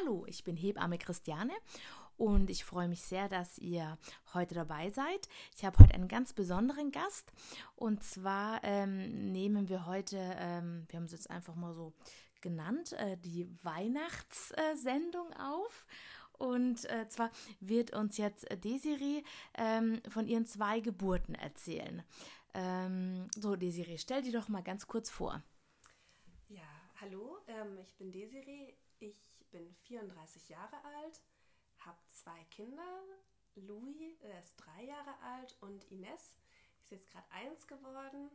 Hallo, ich bin Hebamme Christiane und ich freue mich sehr, dass ihr heute dabei seid. Ich habe heute einen ganz besonderen Gast und zwar ähm, nehmen wir heute, ähm, wir haben es jetzt einfach mal so genannt, äh, die Weihnachtssendung auf. Und äh, zwar wird uns jetzt Desiree ähm, von ihren zwei Geburten erzählen. Ähm, so, Desiree, stell dir doch mal ganz kurz vor. Ja, hallo, ähm, ich bin Desiree. Ich bin 34 Jahre alt, habe zwei Kinder. Louis ist drei Jahre alt und Ines ist jetzt gerade eins geworden.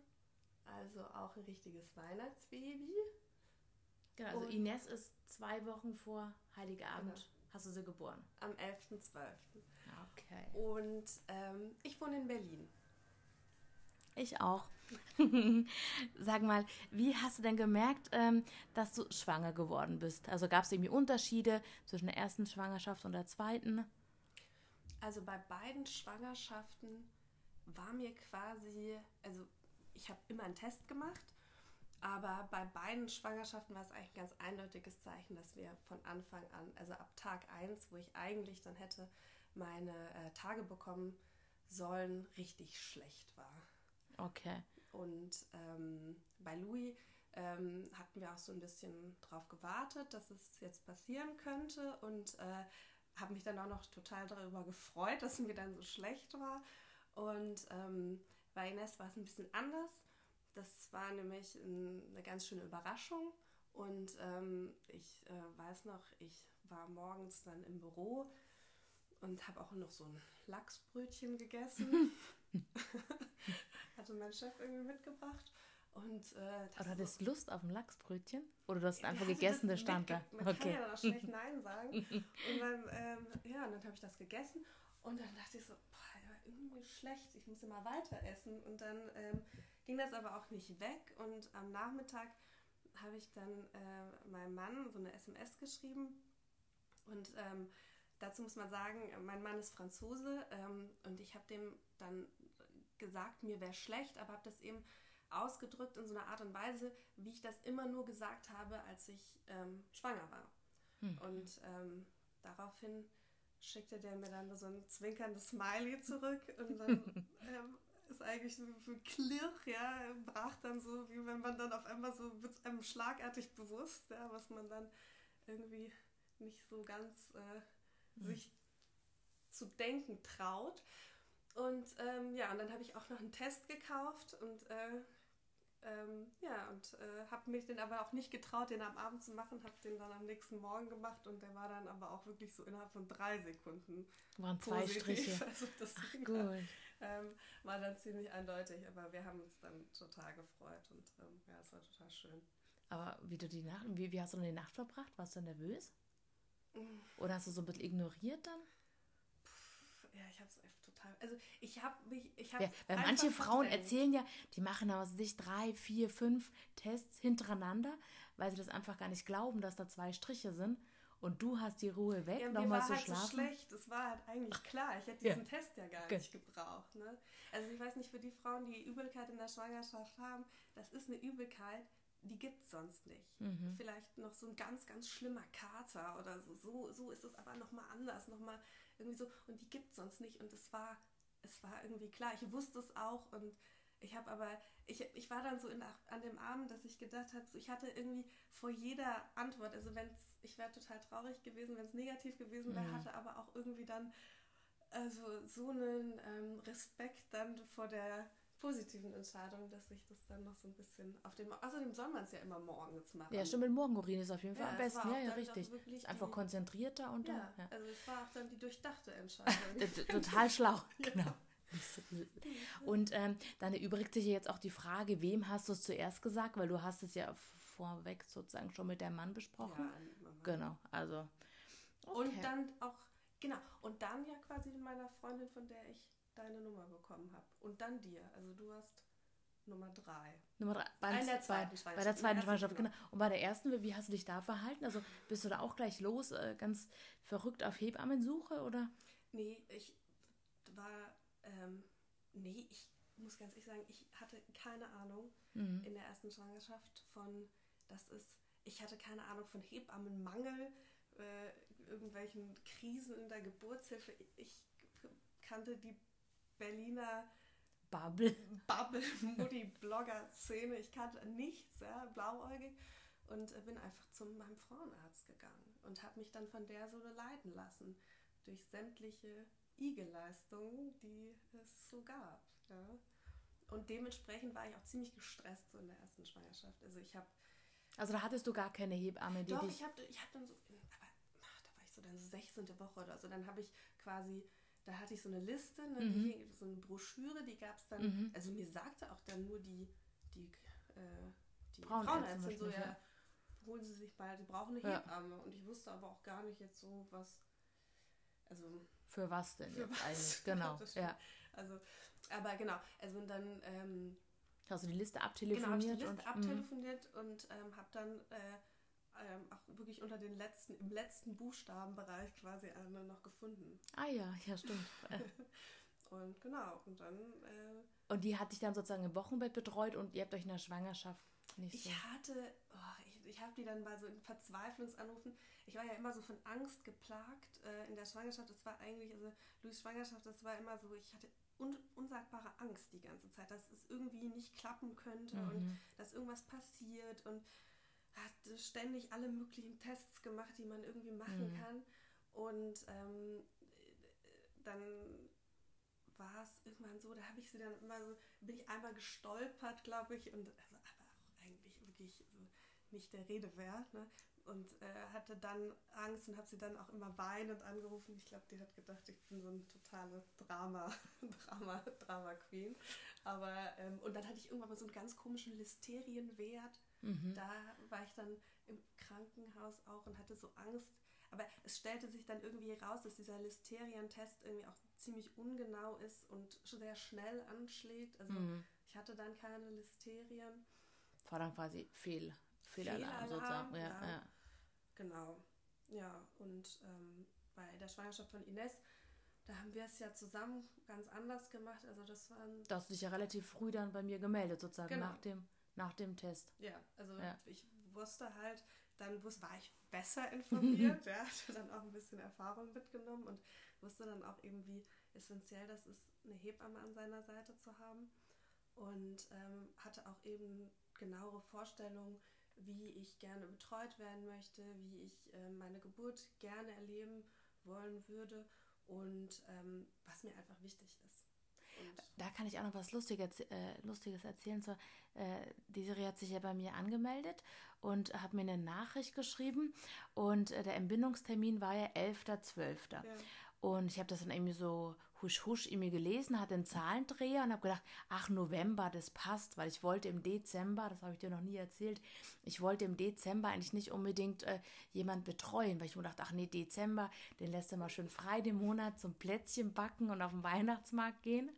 Also auch ein richtiges Weihnachtsbaby. Genau, also und Ines ist zwei Wochen vor Heiligabend. Genau. Hast du sie geboren? Am 11.12. Okay. Und ähm, ich wohne in Berlin. Ich auch. Sag mal, wie hast du denn gemerkt, ähm, dass du schwanger geworden bist? Also gab es irgendwie Unterschiede zwischen der ersten Schwangerschaft und der zweiten? Also bei beiden Schwangerschaften war mir quasi, also ich habe immer einen Test gemacht aber bei beiden Schwangerschaften war es eigentlich ein ganz eindeutiges Zeichen, dass wir von Anfang an, also ab Tag 1, wo ich eigentlich dann hätte meine äh, Tage bekommen sollen, richtig schlecht war. Okay. Und ähm, bei Louis ähm, hatten wir auch so ein bisschen drauf gewartet, dass es jetzt passieren könnte und äh, habe mich dann auch noch total darüber gefreut, dass es mir dann so schlecht war. Und ähm, bei Ines war es ein bisschen anders. Das war nämlich eine ganz schöne Überraschung. Und ähm, ich äh, weiß noch, ich war morgens dann im Büro und habe auch noch so ein Lachsbrötchen gegessen. Hatte mein Chef irgendwie mitgebracht. Und, äh, Aber hattest du Lust auf ein Lachsbrötchen? Oder du hast ja, einfach gegessen, der stand da? Man okay. kann ja auch schlecht Nein sagen. und dann, ähm, ja, dann habe ich das gegessen. Und dann dachte ich so, boah, irgendwie schlecht, ich muss immer weiter essen. Und dann ähm, ging das aber auch nicht weg und am Nachmittag habe ich dann äh, meinem Mann so eine SMS geschrieben und ähm, dazu muss man sagen, mein Mann ist Franzose ähm, und ich habe dem dann gesagt, mir wäre schlecht, aber habe das eben ausgedrückt in so einer Art und Weise, wie ich das immer nur gesagt habe, als ich ähm, schwanger war. Hm. Und ähm, daraufhin schickte der mir dann so ein zwinkerndes Smiley zurück und dann ähm, ist eigentlich so ein Klirr, ja, brach dann so, wie wenn man dann auf einmal so, wird einem schlagartig bewusst, ja, was man dann irgendwie nicht so ganz äh, mhm. sich zu denken traut. Und ähm, ja, und dann habe ich auch noch einen Test gekauft und äh, ähm, ja, und äh, habe mich den aber auch nicht getraut, den am Abend zu machen, habe den dann am nächsten Morgen gemacht und der war dann aber auch wirklich so innerhalb von drei Sekunden. Waren zwei positiv. Striche. Also das Ach, gut ähm, war dann ziemlich eindeutig. Aber wir haben uns dann total gefreut und ähm, ja, es war total schön. Aber wie du die Nacht, wie, wie hast du denn die Nacht verbracht? Warst du nervös? Oder hast du so ein bisschen ignoriert dann? ja, ich habe es Also ich habe mich, ich habe. Ja, weil manche Frauen verdrängt. erzählen ja, die machen aus sich drei, vier, fünf Tests hintereinander, weil sie das einfach gar nicht glauben, dass da zwei Striche sind. Und du hast die Ruhe weg, ja, nochmal zu halt schlafen. So schlecht. Es war halt eigentlich klar. Ich hätte diesen ja. Test ja gar nicht gebraucht. Ne? Also ich weiß nicht, für die Frauen, die Übelkeit in der Schwangerschaft haben, das ist eine Übelkeit, die gibt es sonst nicht. Mhm. Vielleicht noch so ein ganz, ganz schlimmer Kater oder so. So, so ist es aber nochmal anders, nochmal irgendwie so. Und die gibt es sonst nicht. Und es war, es war irgendwie klar. Ich wusste es auch und ich habe aber, ich, ich war dann so in, an dem Abend, dass ich gedacht habe, so, ich hatte irgendwie vor jeder Antwort, also wenn es, ich wäre total traurig gewesen, wenn es negativ gewesen wäre, mhm. hatte aber auch irgendwie dann also so einen ähm, Respekt dann vor der positiven Entscheidung, dass ich das dann noch so ein bisschen auf dem, außerdem soll man es ja immer morgens machen. Ja, stimmt, mit Morgenurin ist auf jeden Fall ja, am besten, ja, ja, richtig. Ist einfach die, konzentrierter und ja, dann, ja, also es war auch dann die durchdachte Entscheidung. Total schlau, genau. Und ähm, dann erübrigt sich jetzt auch die Frage, wem hast du es zuerst gesagt? Weil du hast es ja vorweg sozusagen schon mit deinem Mann besprochen. Ja, genau, also. Okay. Und dann auch, genau, und dann ja quasi meiner Freundin, von der ich deine Nummer bekommen habe. Und dann dir. Also du hast Nummer drei. Nummer drei. Bei, der zweiten Schwangerschaft. Bei der zweiten Schwangerschaft, genau. Und bei der ersten, wie hast du dich da verhalten? Also bist du da auch gleich los, äh, ganz verrückt auf Hebammensuche oder? Nee, ich war ähm, nee, ich muss ganz ehrlich sagen, ich hatte keine Ahnung mhm. in der ersten Schwangerschaft von, das ist, ich hatte keine Ahnung von Hebammenmangel, äh, irgendwelchen Krisen in der Geburtshilfe. Ich kannte die Berliner Bubble. Bubble, Mutti-Blogger-Szene. Ich kannte nichts, ja, blauäugig. Und äh, bin einfach zu meinem Frauenarzt gegangen und habe mich dann von der so leiten lassen. Durch sämtliche IG-Leistungen, die es so gab. Ja. Und dementsprechend war ich auch ziemlich gestresst so in der ersten Schwangerschaft. Also ich habe also da hattest du gar keine Hebamme, die Doch, ich habe ich hab dann so, aber ach, da war ich so dann 16. Woche oder so, dann habe ich quasi, da hatte ich so eine Liste, ne, mhm. so eine Broschüre, die gab es dann, mhm. also mir sagte auch dann nur die, die, äh, die Frauenärztin so, ja, holen Sie sich bald, Sie brauchen eine ja. Hebamme. Und ich wusste aber auch gar nicht jetzt so, was, also... Für was denn für jetzt was? eigentlich, genau, ja. Also, aber genau, also und dann... Ähm, Hast du die Liste abtelefoniert? Genau, ich die Liste und, abtelefoniert mh. und ähm, habe dann äh, ähm, auch wirklich unter den letzten, im letzten Buchstabenbereich quasi eine noch gefunden. Ah ja, ja, stimmt. und genau, und dann. Äh, und die hat dich dann sozusagen im Wochenbett betreut und ihr habt euch in der Schwangerschaft nicht so. Ich hatte, oh, ich, ich habe die dann bei so Verzweiflungsanrufen. Ich war ja immer so von Angst geplagt äh, in der Schwangerschaft. Das war eigentlich, also Louis Schwangerschaft, das war immer so, ich hatte un unsagbare Angst die ganze Zeit, dass es irgendwie nicht klappen könnte mhm. und dass irgendwas passiert und hat ständig alle möglichen Tests gemacht, die man irgendwie machen mhm. kann. Und ähm, dann war es irgendwann so, da habe ich sie dann immer so, bin ich einmal gestolpert, glaube ich, und also, aber auch eigentlich wirklich so nicht der Rede wert. Ne? und äh, hatte dann Angst und habe sie dann auch immer weinend angerufen. Ich glaube, die hat gedacht, ich bin so eine totale Drama, Drama, Drama Queen. Aber ähm, und dann hatte ich irgendwann mal so einen ganz komischen Listerienwert. Mhm. Da war ich dann im Krankenhaus auch und hatte so Angst. Aber es stellte sich dann irgendwie heraus, dass dieser Listerientest irgendwie auch ziemlich ungenau ist und sehr schnell anschlägt. Also mhm. ich hatte dann keine Listerien. War dann quasi Fehl. Fehlalarm sozusagen. Ja, ja. ja. Genau. Ja, und ähm, bei der Schwangerschaft von Ines, da haben wir es ja zusammen ganz anders gemacht. Also das waren. Da hast du dich ja relativ früh dann bei mir gemeldet, sozusagen, genau. nach, dem, nach dem Test. Ja, also ja. ich wusste halt, dann war ich besser informiert, ja, hatte dann auch ein bisschen Erfahrung mitgenommen und wusste dann auch eben, wie essentiell das ist, eine Hebamme an seiner Seite zu haben. Und ähm, hatte auch eben genauere Vorstellungen, wie ich gerne betreut werden möchte, wie ich äh, meine Geburt gerne erleben wollen würde und ähm, was mir einfach wichtig ist. Und da kann ich auch noch was Lustiges, äh, Lustiges erzählen. So, äh, Desiree hat sich ja bei mir angemeldet und hat mir eine Nachricht geschrieben. Und äh, der Entbindungstermin war ja 11.12. Ja. Und ich habe das dann irgendwie so husch husch mir gelesen, hatte einen Zahlendreher und habe gedacht, ach November, das passt, weil ich wollte im Dezember, das habe ich dir noch nie erzählt, ich wollte im Dezember eigentlich nicht unbedingt äh, jemand betreuen, weil ich mir dachte, ach nee, Dezember, den lässt du mal schön frei den Monat zum Plätzchen backen und auf den Weihnachtsmarkt gehen.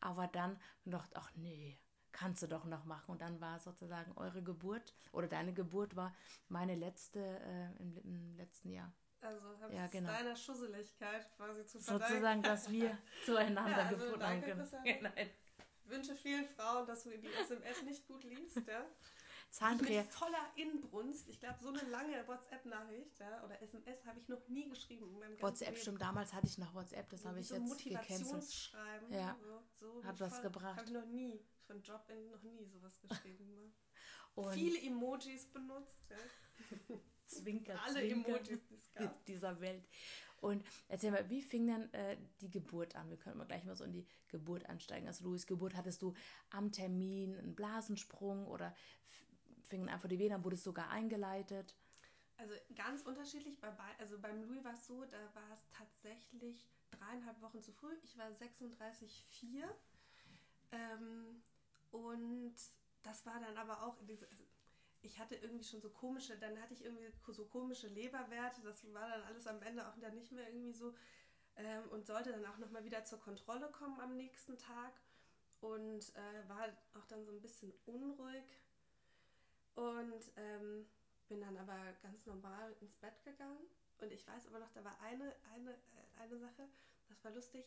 Aber dann dachte ach nee, kannst du doch noch machen. Und dann war sozusagen eure Geburt oder deine Geburt war meine letzte äh, im, im letzten Jahr. Also habe ja, genau. deiner Schusseligkeit quasi zu verdanken. Sozusagen, dass wir zueinander ja, also gefunden haben. Wünsche vielen Frauen, dass du die SMS nicht gut liest. Ja? Zahnreha. Mit voller Inbrunst. Ich glaube, so eine lange WhatsApp-Nachricht ja, oder SMS habe ich noch nie geschrieben. WhatsApp, Leben. stimmt. Damals hatte ich noch WhatsApp, das habe ich so jetzt Motivationsschreiben. Ja. So, so Hat was voll, gebracht. Habe ich noch nie, von Job in noch nie sowas geschrieben. Ne? Viele Emojis benutzt. Ja. Zwinker, Alle Zwinker Emojis dieser Welt. Und erzähl mal, wie fing dann äh, die Geburt an? Wir können mal gleich mal so in die Geburt ansteigen. Also Louis Geburt, hattest du am Termin einen Blasensprung oder fingen einfach die Wehen an, wurde es sogar eingeleitet? Also ganz unterschiedlich. Bei, also beim Louis war es so, da war es tatsächlich dreieinhalb Wochen zu früh. Ich war 36,4. Ähm, und das war dann aber auch, diese, also ich hatte irgendwie schon so komische, dann hatte ich irgendwie so komische Leberwerte, das war dann alles am Ende auch dann nicht mehr irgendwie so ähm, und sollte dann auch nochmal wieder zur Kontrolle kommen am nächsten Tag und äh, war auch dann so ein bisschen unruhig und ähm, bin dann aber ganz normal ins Bett gegangen und ich weiß aber noch, da war eine, eine, äh, eine Sache, das war lustig,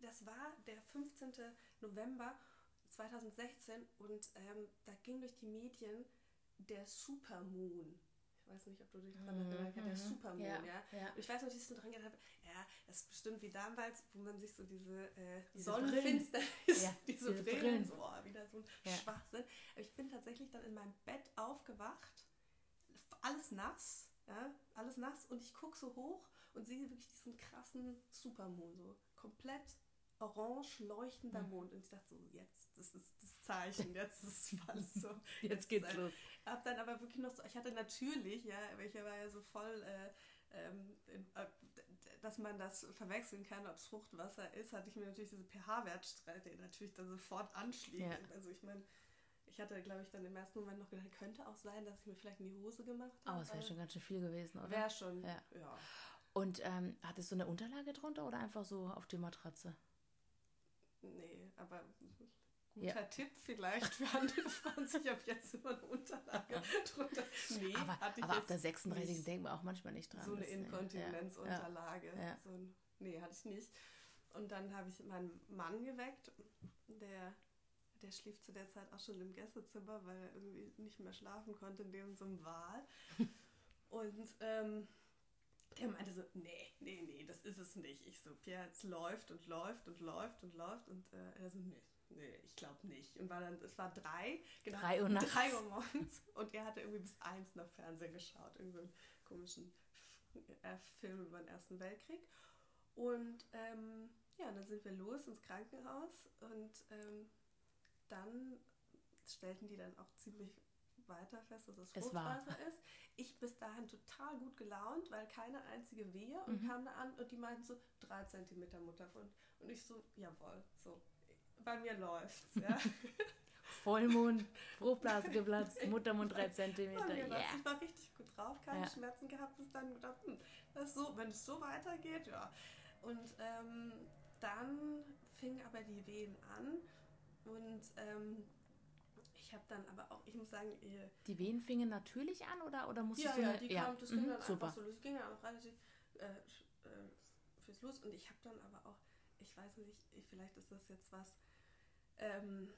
das war der 15. November 2016 und ähm, da ging durch die Medien, der Supermoon. Ich weiß nicht, ob du dich daran erinnern kannst, der Supermoon, ja. ja. ja. Und ich weiß noch, dass ich so dran gedacht habe, ja, das ist bestimmt wie damals, wo man sich so diese, äh, Diese Sonnenfinsternis, Ja, diese, diese Brillen, Brillen. so, oh, wieder so ein Ja. Schwachsinn. Aber ich bin tatsächlich dann in meinem Bett aufgewacht, alles nass, ja, alles nass und ich gucke so hoch und sehe wirklich diesen krassen Supermoon, so komplett orange leuchtender Mhm. Mond. Und ich dachte so, jetzt, das ist das Zeichen, jetzt ist alles so. Jetzt geht's äh, los. hab dann aber wirklich noch so, ich hatte natürlich, ja, welcher war ja so voll, äh, ähm, äh, dass man das verwechseln kann, ob es Fruchtwasser ist, hatte ich mir natürlich diese pH-Wertstreit, der natürlich dann sofort anschlägt. Ja. Also ich meine, ich hatte, glaube ich, dann im ersten Moment noch gedacht, könnte auch sein, dass ich mir vielleicht in die Hose gemacht Oh, habe. es wäre schon ganz schön viel gewesen, oder? Wäre schon, Ja. ja. Und ähm, hattest du eine Unterlage drunter oder einfach so auf die Matratze? Nee, aber guter Ja. Tipp vielleicht für andere Frauen, sich ab jetzt immer eine Unterlage drunter. Nee, aber hatte ich aber ab der 36. nicht. denkt man auch manchmal nicht dran. so eine ne, Inkontinenzunterlage. Ja, ja. So ein, nee, hatte ich nicht. Und dann habe ich meinen Mann geweckt, der, der schlief zu der Zeit auch schon im Gästezimmer, weil er irgendwie nicht mehr schlafen konnte in dem so einem Wal. Und ähm, der meinte so, nee, nee, nee, das ist es nicht. Ich so, Pierre, es läuft und läuft und läuft und läuft. Und äh, er so, nee, nee, ich glaube nicht. Und war dann, es war drei, genau, Drei Uhr nachts. drei Uhr morgens. Und er hatte irgendwie bis eins noch Fernsehen geschaut. Irgendwie so einen komischen äh, Film über den Ersten Weltkrieg. Und ähm, ja, dann sind wir los ins Krankenhaus und ähm, dann stellten die dann auch ziemlich weiter fest, dass es. Fruchtwasser ist. Ich bis dahin total gut gelaunt, weil keine einzige Wehe und Mhm. kam da an und die meinten so, drei Zentimeter Muttermund. Und ich so, jawohl, so, bei mir läuft's, ja. Vollmond, Fruchtblase geplatzt, Muttermund 3 Bei cm. Yeah. Ich war richtig gut drauf, keine Ja. Schmerzen gehabt, bis dann gedacht, hm, das ist so, wenn es so weitergeht, ja. Und ähm, dann fingen aber die Wehen an und ähm, ich habe dann aber auch, ich muss sagen, Die Wehen fingen natürlich an oder, oder musstest ja, du ja, die kam, das ging mhm, dann super. einfach so los. Es ging dann auch relativ äh, äh, fürs Los. Und ich habe dann aber auch, ich weiß nicht, ich- vielleicht ist das jetzt was, ähm,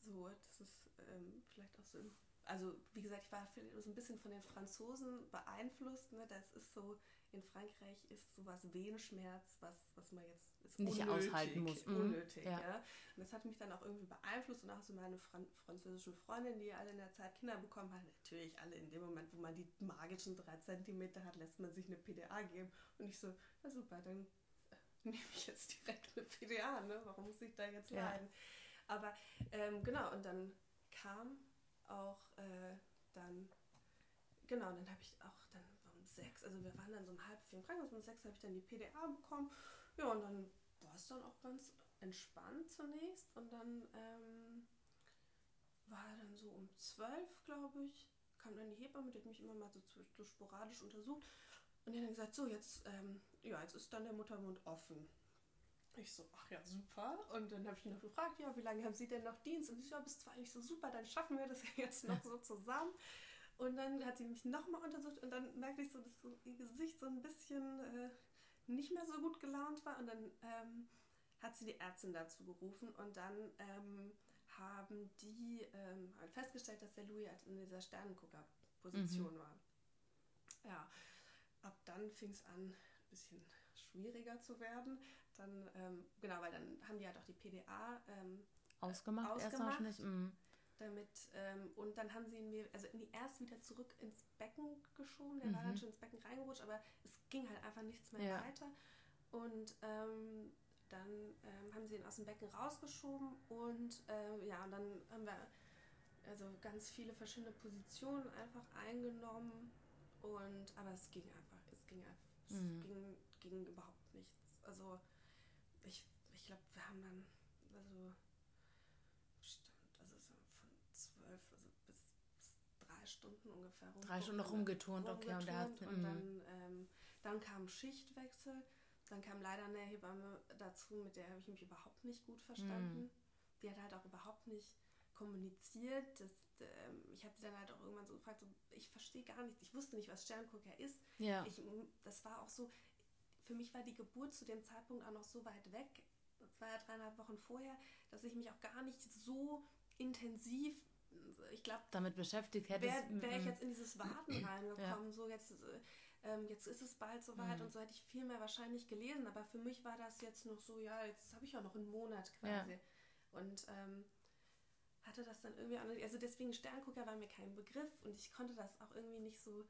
so, das ist ähm, vielleicht auch so, also wie gesagt, ich war vielleicht so ein bisschen von den Franzosen beeinflusst. Ne? Das ist so, in Frankreich ist sowas Wehenschmerz, was, was man jetzt Nicht unnötig, aushalten muss. Mhm, Unnötig, ja. ja. Und das hat mich dann auch irgendwie beeinflusst und auch so meine Fran französischen Freundinnen, die alle in der Zeit Kinder bekommen haben, natürlich alle in dem Moment, wo man die magischen drei Zentimeter hat, lässt man sich eine PDA geben. Und ich so, na super, dann äh, nehme ich jetzt direkt eine PDA, ne? Warum muss ich da jetzt Ja. leiden? Aber ähm, genau, und dann kam auch äh, dann, genau, dann habe ich auch dann sechs, also wir waren dann so um halb vier im Krankenhaus, um sechs habe ich dann die PDA bekommen. Ja, und dann war es dann auch ganz entspannt zunächst und dann ähm, war dann so um zwölf, glaube ich, kam dann die Hebamme, die hat mich immer mal so, so sporadisch untersucht und die hat dann gesagt, so jetzt, ähm, ja, jetzt ist dann der Muttermund offen. Ich so, ach ja, super. Und dann habe ich ihn noch gefragt, ja, wie lange haben Sie denn noch Dienst? Und ich so, ja, bis zwei eigentlich so super, dann schaffen wir das ja jetzt noch so zusammen. Und dann hat sie mich nochmal untersucht und dann merkte ich so, dass so ihr Gesicht so ein bisschen äh, nicht mehr so gut gelaunt war. Und dann ähm, hat sie die Ärztin dazu gerufen und dann ähm, haben die ähm, halt festgestellt, dass der Louis halt in dieser Sternengucker-Position war. Ja, ab dann fing es an, ein bisschen schwieriger zu werden. Dann, ähm, genau, weil dann haben die halt auch die PDA ähm, Ausgemacht, erst ausgemacht. Mhm. Damit ähm, und dann haben sie ihn mir, also nee, erst wieder zurück ins Becken geschoben. Der war Mhm. dann schon ins Becken reingerutscht, aber es ging halt einfach nichts mehr Ja. weiter. Und ähm, dann ähm, haben sie ihn aus dem Becken rausgeschoben und ähm, ja, und dann haben wir also ganz viele verschiedene Positionen einfach eingenommen und aber es ging einfach, es ging einfach, es Mhm. ging, ging überhaupt nichts. Also ich, ich glaube, wir haben dann also bestimmt, also so von zwölf, also bis, bis drei Stunden ungefähr rum. Drei Stunden noch rumgeturnt, okay, und hat- und mhm. dann, ähm, dann kam Schichtwechsel, dann kam leider eine Hebamme dazu, mit der habe ich mich überhaupt nicht gut verstanden. Mhm. Die hat halt auch überhaupt nicht kommuniziert. Das, ähm, ich habe sie dann halt auch irgendwann so gefragt, so, ich verstehe gar nichts, ich wusste nicht, was Sterngucker ist. Ja. Ich, das war auch so, für mich war die Geburt zu dem Zeitpunkt auch noch so weit weg, zwei, dreieinhalb Wochen vorher, dass ich mich auch gar nicht so intensiv ich glaube, damit beschäftigt hättest. Wäre wär ich jetzt in dieses Warten reingekommen, ja. so jetzt, ähm, jetzt ist es bald soweit mhm. und so hätte ich viel mehr wahrscheinlich gelesen, aber für mich war das jetzt noch so, ja, jetzt habe ich ja noch einen Monat quasi. Ja. Und ähm, hatte das dann irgendwie, also deswegen Sterngucker war mir kein Begriff und ich konnte das auch irgendwie nicht so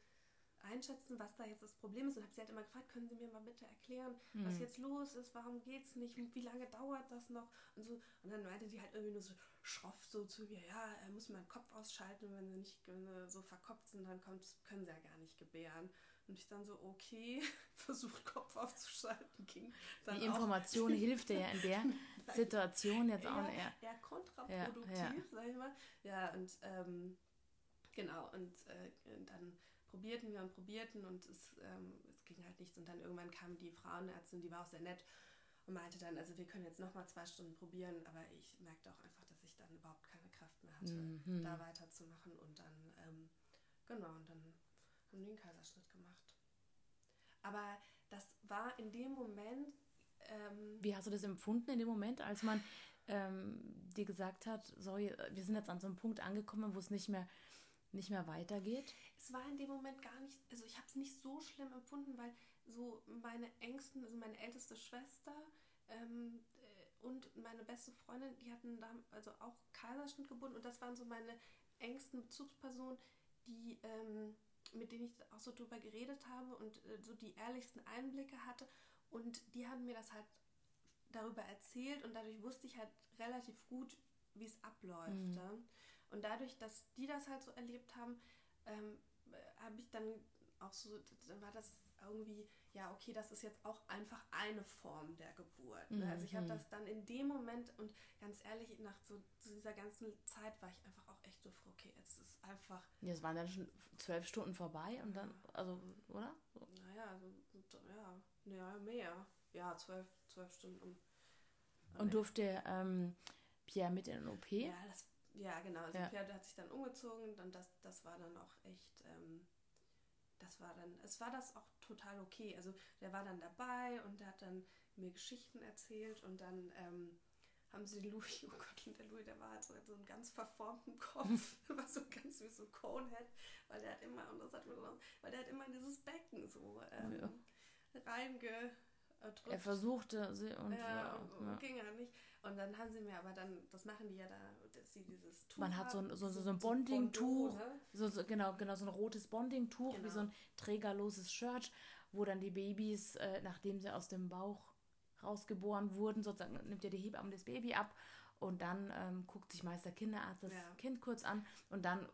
einschätzen, was da jetzt das Problem ist und habe sie halt immer gefragt, können Sie mir mal bitte erklären, mhm. was jetzt los ist, warum geht's nicht, wie lange dauert das noch und so. Und dann meinte die halt irgendwie nur so schroff so zu mir, ja, er muss mal den Kopf ausschalten wenn sie nicht so verkopft sind, dann kommt, können sie ja gar nicht gebären. Und ich dann so, okay, versucht Kopf aufzuschalten, ging dann Die Information hilft dir ja in der Situation jetzt auch eher. Eher kontraproduktiv, ja, ja. sag ich mal. Ja, und ähm, genau, und äh, dann probierten wir und probierten und es, ähm, es ging halt nichts. Und dann irgendwann kam die Frauenärztin, die war auch sehr nett und meinte dann, also wir können jetzt nochmal zwei Stunden probieren, aber ich merkte auch einfach, dass ich dann überhaupt keine Kraft mehr hatte, mhm. da weiterzumachen. Und dann, ähm, genau, und dann haben die den Kaiserschnitt gemacht. Aber das war in dem Moment. Ähm, Wie hast du das empfunden in dem Moment, als man ähm, dir gesagt hat, sorry, wir sind jetzt an so einem Punkt angekommen, wo es nicht mehr nicht mehr weitergeht? Es war in dem Moment gar nicht, also ich habe es nicht so schlimm empfunden, weil so meine Ängsten, also meine älteste Schwester ähm, äh, und meine beste Freundin, die hatten da also auch Kaiserschnitt gebunden und das waren so meine engsten Bezugspersonen, die ähm, mit denen ich auch so drüber geredet habe und äh, so die ehrlichsten Einblicke hatte und die haben mir das halt darüber erzählt und dadurch wusste ich halt relativ gut, wie es abläuft. Mhm. Und dadurch, dass die das halt so erlebt haben, ähm, habe ich dann auch so, dann war das irgendwie, ja, okay, das ist jetzt auch einfach eine Form der Geburt. Ne? Also ich habe mhm. das dann in dem Moment und ganz ehrlich, nach so, so, dieser ganzen Zeit war ich einfach auch echt so froh, okay, jetzt ist einfach. Ja, es waren dann schon zwölf Stunden vorbei und dann, also, oder? So. Naja, also, ja, ja, mehr. Ja, zwölf, zwölf Stunden. Und durfte ähm, Pierre mit in den OP? Ja, das ja, genau. Also ja. Pierre hat sich dann umgezogen und das, das war dann auch echt, ähm, das war dann, es war das auch total okay. Also der war dann dabei und der hat dann mir Geschichten erzählt und dann ähm, haben sie Louis, oh Gott, und der Louis, der war halt so, so einen ganz verformten Kopf, war so ganz wie so Conehead, weil der hat immer, und das hat mir weil der hat immer in dieses Becken so ähm, ja. reinge er versuchte sie und ja, ja. ging ja nicht. Und dann haben sie mir aber dann, das machen die ja da, dass sie dieses Tuch Man hat so ein, so, so, so ein Bonding-Tuch, so, so, genau, genau, so ein rotes Bonding-Tuch, genau. wie so ein trägerloses Shirt, wo dann die Babys, äh, nachdem sie aus dem Bauch rausgeboren wurden, sozusagen nimmt ja die Hebamme das Baby ab und dann ähm, guckt sich meist der Kinderarzt das ja. Kind kurz an und dann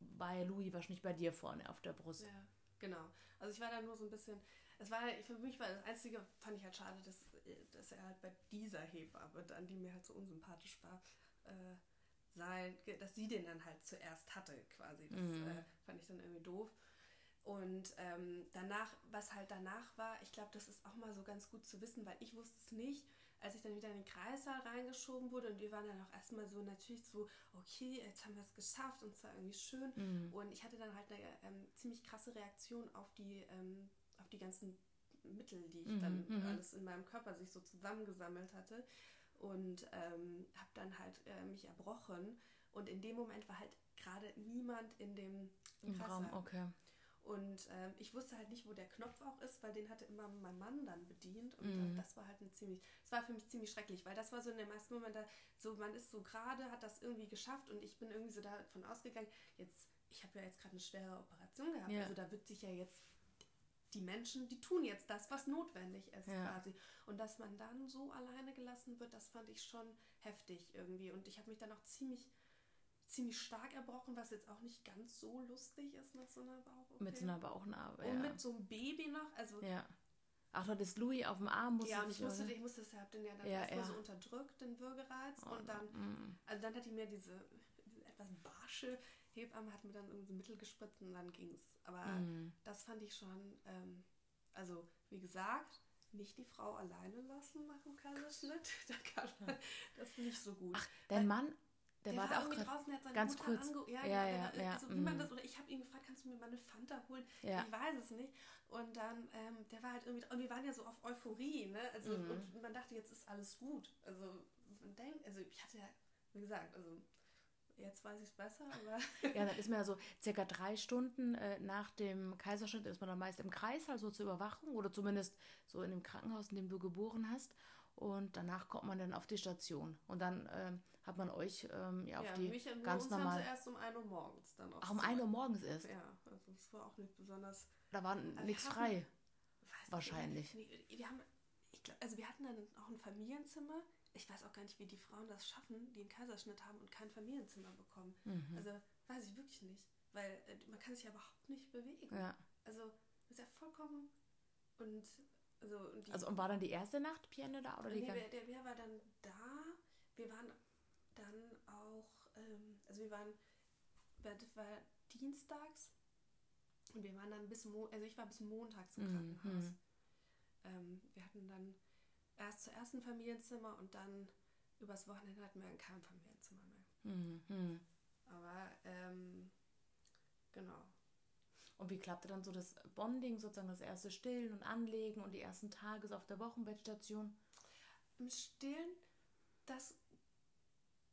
war ja Louis wahrscheinlich bei dir vorne auf der Brust. Ja, genau. Also ich war da nur so ein bisschen, es war, für mich war das Einzige, fand ich halt schade, dass, dass er halt bei dieser Hebamme dann, die mir halt so unsympathisch war, äh, sein, dass sie den dann halt zuerst hatte, quasi. Das mhm. äh, fand ich dann irgendwie doof. Und ähm, danach, was halt danach war, ich glaube, das ist auch mal so ganz gut zu wissen, weil ich wusste es nicht, als ich dann wieder in den Kreissaal reingeschoben wurde und wir waren dann auch erstmal so natürlich so, okay, jetzt haben wir es geschafft und es war irgendwie schön. Mhm. Und ich hatte dann halt eine ähm, ziemlich krasse Reaktion auf die ähm, auf die ganzen Mittel, die ich mhm, dann mhm. alles in meinem Körper sich so zusammengesammelt hatte und ähm, habe dann halt äh, mich erbrochen und in dem Moment war halt gerade niemand in dem Im Raum, okay. Und ähm, ich wusste halt nicht, wo der Knopf auch ist, weil den hatte immer mein Mann dann bedient. Und mm. das war halt eine ziemlich, das war für mich ziemlich schrecklich, weil das war so in den meisten Momenten, so man ist so gerade, hat das irgendwie geschafft und ich bin irgendwie so davon ausgegangen, jetzt, ich habe ja jetzt gerade eine schwere Operation gehabt, ja. also da wird sich ja jetzt die Menschen, die tun jetzt das, was notwendig ist ja. quasi. Und dass man dann so alleine gelassen wird, das fand ich schon heftig irgendwie. Und ich habe mich dann auch ziemlich, ziemlich stark erbrochen, was jetzt auch nicht ganz so lustig ist mit so einer Bauchnarbe. Mit so einer Bauchnarbe, Und mit so einem Baby noch. Also ja. Ach, du hattest Louis auf dem Arm. Musste ja, und ich musste, ich musste, ich habe den ja dann ja, erstmal ja. so unterdrückt, den Würgereiz. Oh, und dann, mm. also dann hat die mir diese, diese etwas barsche Hebamme hat mir dann irgendwie Mittel gespritzt und dann ging es. Aber mhm. das fand ich schon, ähm, also wie gesagt, nicht die Frau alleine lassen nach dem Kaiserschnitt. Da kann man, das nicht so gut. Ach, dein Mann, der, der war, war auch draußen, der hat ganz Mutter kurz. Ange ja, ja, ja, ja, also, wie man mhm. das, oder ich habe ihn gefragt, kannst du mir mal eine Fanta holen? Ja. Ich weiß es nicht. Und dann, ähm, der war halt irgendwie, und wir waren ja so auf Euphorie, ne? Also, mhm. und man dachte, jetzt ist alles gut. Also, man denkt, also ich hatte ja, wie gesagt, also Jetzt weiß ich es besser, aber. ja, dann ist man ja so circa drei Stunden äh, nach dem Kaiserschnitt ist man dann meist im Kreis, also zur Überwachung oder zumindest so in dem Krankenhaus, in dem du geboren hast. Und danach kommt man dann auf die Station. Und dann ähm, hat man euch ähm, ja, auf ja, die mich ganz uns normal. haben sie erst um 1 Uhr morgens dann Ach, um 1 Uhr morgens erst. Ja, also es war auch nicht besonders. Da war wir nichts frei. Wahrscheinlich. nicht, Wir, wir haben, ich glaub, also wir hatten dann auch ein Familienzimmer. Ich weiß auch gar nicht, wie die Frauen das schaffen, die einen Kaiserschnitt haben und kein Familienzimmer bekommen. Mhm. Also weiß ich wirklich nicht, weil äh, man kann sich ja überhaupt nicht bewegen. Ja. Also ist ja vollkommen und also und die, Also und war dann die erste Nacht Pienne da oder die nee, wer, der, wer war dann da? Wir waren dann auch, ähm, also wir waren, das war dienstags und wir waren dann bis, Mo also ich war bis montags im Mhm. Krankenhaus. Ähm, wir hatten dann erst zuerst ein Familienzimmer und dann übers Wochenende hatten wir kein Familienzimmer mehr. Mhm. Mhm. Aber ähm, genau. Und wie klappte dann so das Bonding, sozusagen das erste Stillen und Anlegen und die ersten Tage so auf der Wochenbettstation? Im Stillen, das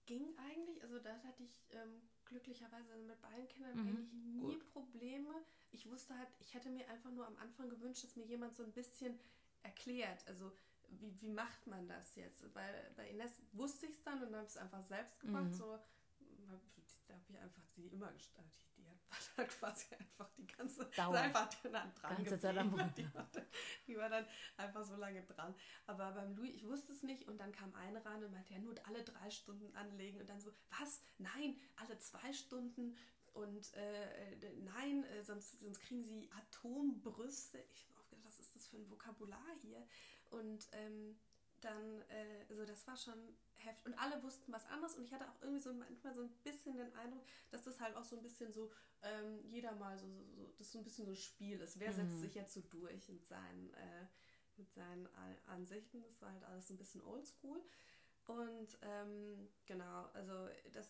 ging eigentlich, also da hatte ich ähm, glücklicherweise mit beiden Kindern Mhm, eigentlich nie gut. Probleme. Ich wusste halt, ich hätte mir einfach nur am Anfang gewünscht, dass mir jemand so ein bisschen erklärt, also wie, wie macht man das jetzt? Weil bei Ines wusste ich es dann und habe es einfach selbst gemacht. Mhm. So, hab- da habe ich einfach sie immer gestartet. Die hat war dann quasi einfach die ganze Dauer. einfach dann dran Ganze Zeit am. Die war, dann, die war dann einfach so lange dran. Aber beim Louis, ich wusste es nicht und dann kam eine rein und meinte, ja, nur alle drei Stunden anlegen und dann so, was? Nein, alle zwei Stunden und äh, äh, nein, äh, sonst, sonst kriegen sie Atombrüste. Ich habe auch gedacht, was ist das für ein Vokabular hier? Und ähm, dann, äh, also das war schon heftig. Und alle wussten was anderes und ich hatte auch irgendwie so manchmal so ein bisschen den Eindruck, dass das halt auch so ein bisschen so, ähm, jeder mal so, so, so, das so ein bisschen so ein Spiel ist. Wer setzt Mhm. sich jetzt so durch mit seinen, äh, mit seinen Ansichten? Das war halt alles ein bisschen oldschool. Und ähm, genau, also das,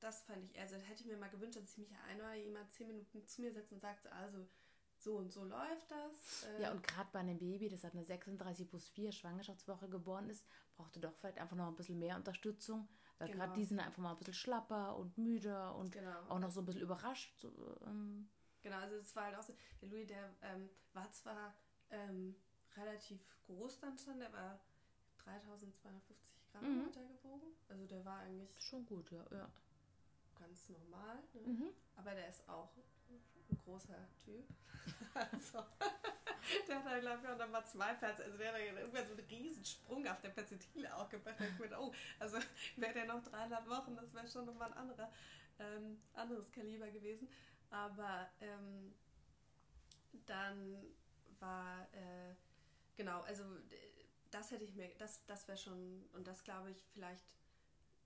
das fand ich, also hätte ich mir mal gewünscht, dass ich mich einmal jemand zehn Minuten zu mir setzt und sagt, also so und so läuft das. Äh, Ja, und gerade bei einem Baby, das hat eine 36 plus 4 Schwangerschaftswoche geboren ist, brauchte doch vielleicht einfach noch ein bisschen mehr Unterstützung, weil Genau. gerade die sind einfach mal ein bisschen schlapper und müder und Genau. auch noch so ein bisschen überrascht. Ähm, Genau, also es war halt auch so, der Louis, der ähm, war zwar ähm, relativ groß dann schon, der war 3250 Gramm Mhm. hat er gewogen. Also der war eigentlich schon gut, ja. ja. ganz normal, ne? Mhm. aber der ist auch ein großer Typ. also, der hat dann, glaube ich, auch nochmal zwei Plätze. Also der hat dann irgendwann so einen riesen Sprung auf der Perzentile auch gemacht. Da Ich mir, oh, also wäre der noch dreieinhalb Wochen, das wäre schon nochmal ein anderer, ähm, anderes Kaliber gewesen. Aber ähm, dann war, äh, genau, also das hätte ich mir, das, das wäre schon, und das glaube ich, vielleicht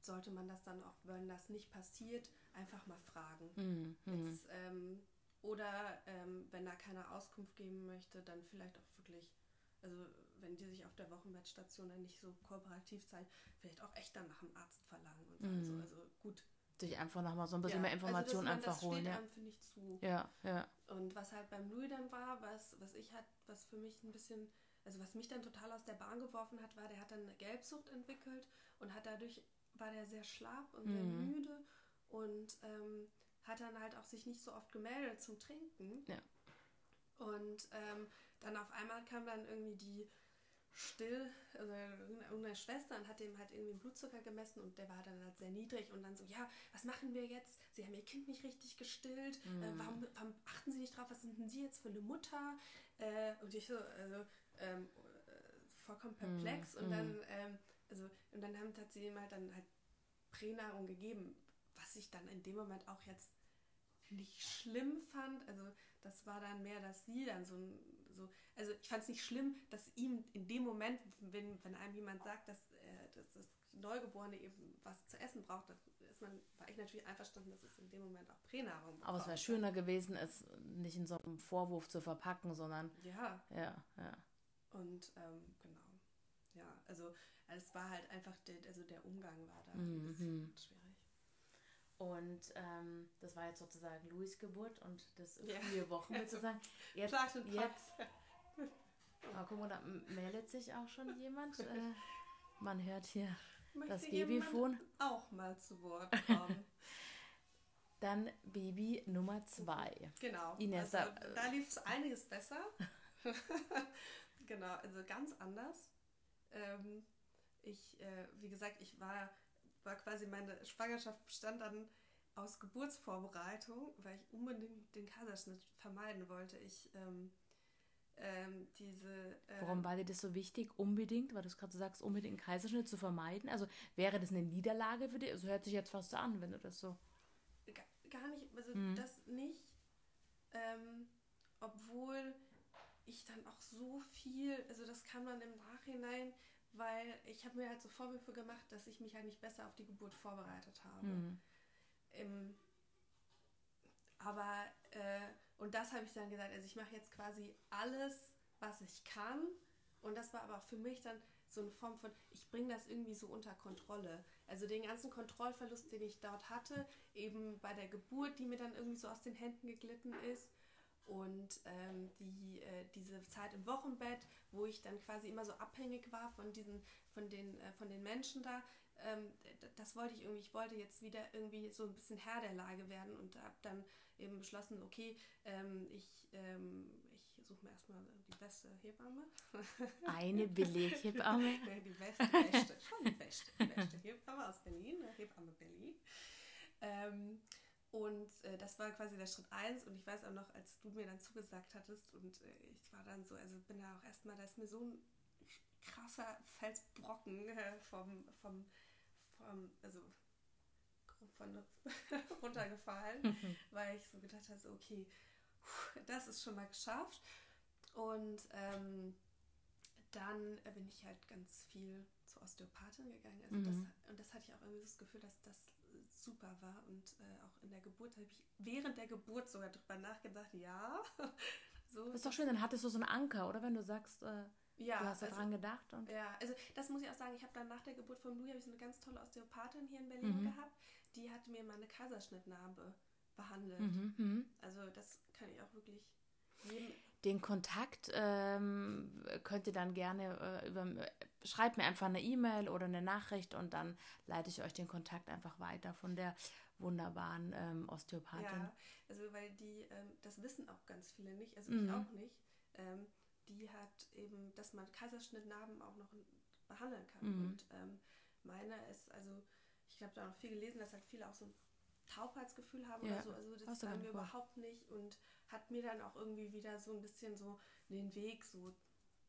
sollte man das dann auch, wenn das nicht passiert, einfach mal fragen. Mhm. Jetzt, ähm, oder ähm, wenn da keiner Auskunft geben möchte, dann vielleicht auch wirklich, also wenn die sich auf der Wochenbettstation dann nicht so kooperativ zeigen, vielleicht auch echt dann nach dem Arzt verlangen und Mhm. so, also gut. Sich einfach nochmal so ein bisschen Ja, mehr Informationen also, dass man- einfach holen. Das steht Ja. einem, finde ich, zu. ja, ja. Und was halt beim Louis dann war, was, was ich halt, was für mich ein bisschen, also was mich dann total aus der Bahn geworfen hat, war, der hat dann eine Gelbsucht entwickelt und hat dadurch, war der sehr schlapp und sehr Mhm. müde und ähm, hat dann halt auch sich nicht so oft gemeldet zum Trinken. Ja. Und ähm, dann auf einmal kam dann irgendwie die Still, also irgendeine Schwester und hat dem halt irgendwie den Blutzucker gemessen und der war dann halt sehr niedrig und dann so, ja, was machen wir jetzt? Sie haben ihr Kind nicht richtig gestillt, äh, Mhm. warum, warum achten Sie nicht drauf, was sind denn Sie jetzt für eine Mutter? Äh, und ich so, also ähm, äh, vollkommen perplex Mhm, und mhm. dann, ähm, also, und dann haben, hat sie ihm halt dann halt Pränahrung gegeben, was ich dann in dem Moment auch jetzt nicht schlimm fand. Also das war dann mehr, dass sie dann so so, also ich fand es nicht schlimm, dass ihm in dem Moment, wenn, wenn einem jemand sagt, dass, äh, dass das Neugeborene eben was zu essen braucht, dann ist man, war ich natürlich einverstanden, dass es in dem Moment auch Pränahrung Aber es wäre schöner gewesen, es nicht in so einem Vorwurf zu verpacken, sondern Ja, ja, ja. und ähm, genau. Ja, also es war halt einfach, der, also der Umgang war da ein bisschen Mhm. Und ähm, das war jetzt sozusagen Louis Geburt und das Ja. vier Wochen Also, sozusagen. Jetzt, Schlag und Pack. jetzt mal gucken, da meldet sich auch schon jemand. Äh, man hört hier Möchte das Babyfon. auch mal zu Wort kommen. dann Baby Nummer zwei. Genau. Ines, also, da lief es einiges besser. genau, also ganz anders. Ähm, ich, äh, wie gesagt, ich war, war quasi meine Schwangerschaft bestand dann aus Geburtsvorbereitung, weil ich unbedingt den Kaiserschnitt vermeiden wollte. Ich ähm, ähm, diese. Äh, Warum war dir das so wichtig, unbedingt, weil du es gerade sagst, unbedingt einen Kaiserschnitt zu vermeiden? Also wäre das eine Niederlage für dich? Also hört sich jetzt fast so an, wenn du das so. Gar nicht, also mhm. das nicht. Ähm, obwohl ich dann auch so viel, also das kam dann im Nachhinein, weil ich habe mir halt so Vorwürfe gemacht, dass ich mich halt nicht besser auf die Geburt vorbereitet habe. Mhm. Ähm, aber äh, und das habe ich dann gesagt, also ich mache jetzt quasi alles, was ich kann. Und das war aber auch für mich dann so eine Form von, ich bringe das irgendwie so unter Kontrolle. Also den ganzen Kontrollverlust, den ich dort hatte, eben bei der Geburt, die mir dann irgendwie so aus den Händen geglitten ist. Und ähm, die, äh, diese Zeit im Wochenbett, wo ich dann quasi immer so abhängig war von diesen, von den, äh, von den Menschen da, ähm, das wollte ich irgendwie, ich wollte jetzt wieder irgendwie so ein bisschen Herr der Lage werden und habe dann eben beschlossen, okay, ähm, ich, ähm, ich suche mir erstmal die beste Hebamme. Eine Beleghebamme? die beste, beste, schon die beste, die beste Hebamme aus Berlin, Hebamme Berlin. Und äh, das war quasi der Schritt 1 und ich weiß auch noch, als du mir dann zugesagt hattest und äh, ich war dann so, also bin da auch erstmal, da ist mir so ein krasser Felsbrocken äh, vom, vom, vom, also von runtergefallen, mhm. weil ich so gedacht habe, so, okay, das ist schon mal geschafft. Und ähm, dann bin ich halt ganz viel zur Osteopathin gegangen. Also mhm. das, und das hatte ich auch irgendwie das Gefühl, dass das super war. Und äh, auch in der Geburt habe ich während der Geburt sogar drüber nachgedacht, ja. so das ist doch schön, dann hattest du so einen Anker, oder? Wenn du sagst, äh, ja, du hast also, daran gedacht. Und ja, also das muss ich auch sagen, ich habe dann nach der Geburt von Louis so eine ganz tolle Osteopathin hier in Berlin mhm. gehabt. Die hat mir meine Kaiserschnittnarbe behandelt. Mhm, mhm. Also das kann ich auch wirklich jedem den Kontakt ähm, könnt ihr dann gerne äh, über, schreibt mir einfach eine E-Mail oder eine Nachricht und dann leite ich euch den Kontakt einfach weiter von der wunderbaren ähm, Osteopathin. Ja, also weil die, ähm, das wissen auch ganz viele nicht, also mhm. ich auch nicht. Ähm, die hat eben, dass man Kaiserschnittnarben auch noch behandeln kann. Mhm. Und ähm, meine ist, also ich habe da noch viel gelesen, dass halt viele auch so ein Taubheitsgefühl haben ja. oder so. Also das war mir überhaupt nicht und hat mir dann auch irgendwie wieder so ein bisschen so den Weg so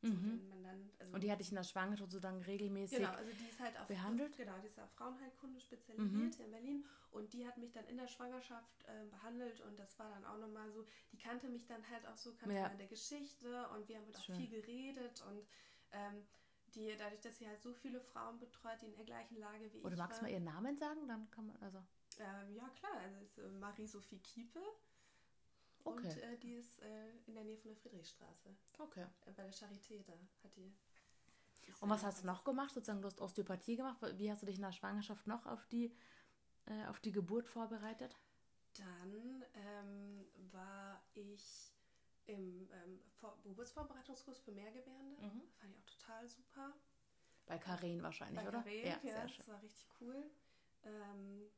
Mhm. Dann, also und die hatte ich in der Schwangerschaft so dann regelmäßig genau, also die ist halt auf, behandelt? Genau, die ist auf Frauenheilkunde spezialisiert mhm. hier in Berlin und die hat mich dann in der Schwangerschaft äh, behandelt und das war dann auch nochmal so, die kannte mich dann halt auch so, kannte ja. der Geschichte und wir haben halt auch Schön. viel geredet und ähm, die, dadurch, dass sie halt so viele Frauen betreut, die in der gleichen Lage wie Oder ich Oder magst du mal ihren Namen sagen? Dann kann man, also... Ähm, ja, klar, also äh, Marie-Sophie Kiepe. Okay. Und äh, die ist äh, in der Nähe von der Friedrichstraße. Okay. Äh, bei der Charité, da hat die. Und was hast du noch gemacht? Sozusagen, du hast Osteopathie gemacht. Wie hast du dich in der Schwangerschaft noch auf die, äh, auf die Geburt vorbereitet? Dann ähm, war ich im ähm, Vor Geburtsvorbereitungskurs für Mehrgebärende. Mhm. Fand ich auch total super. Bei Karen wahrscheinlich, Bei oder? Karen, ja, ja das war richtig cool. Ähm,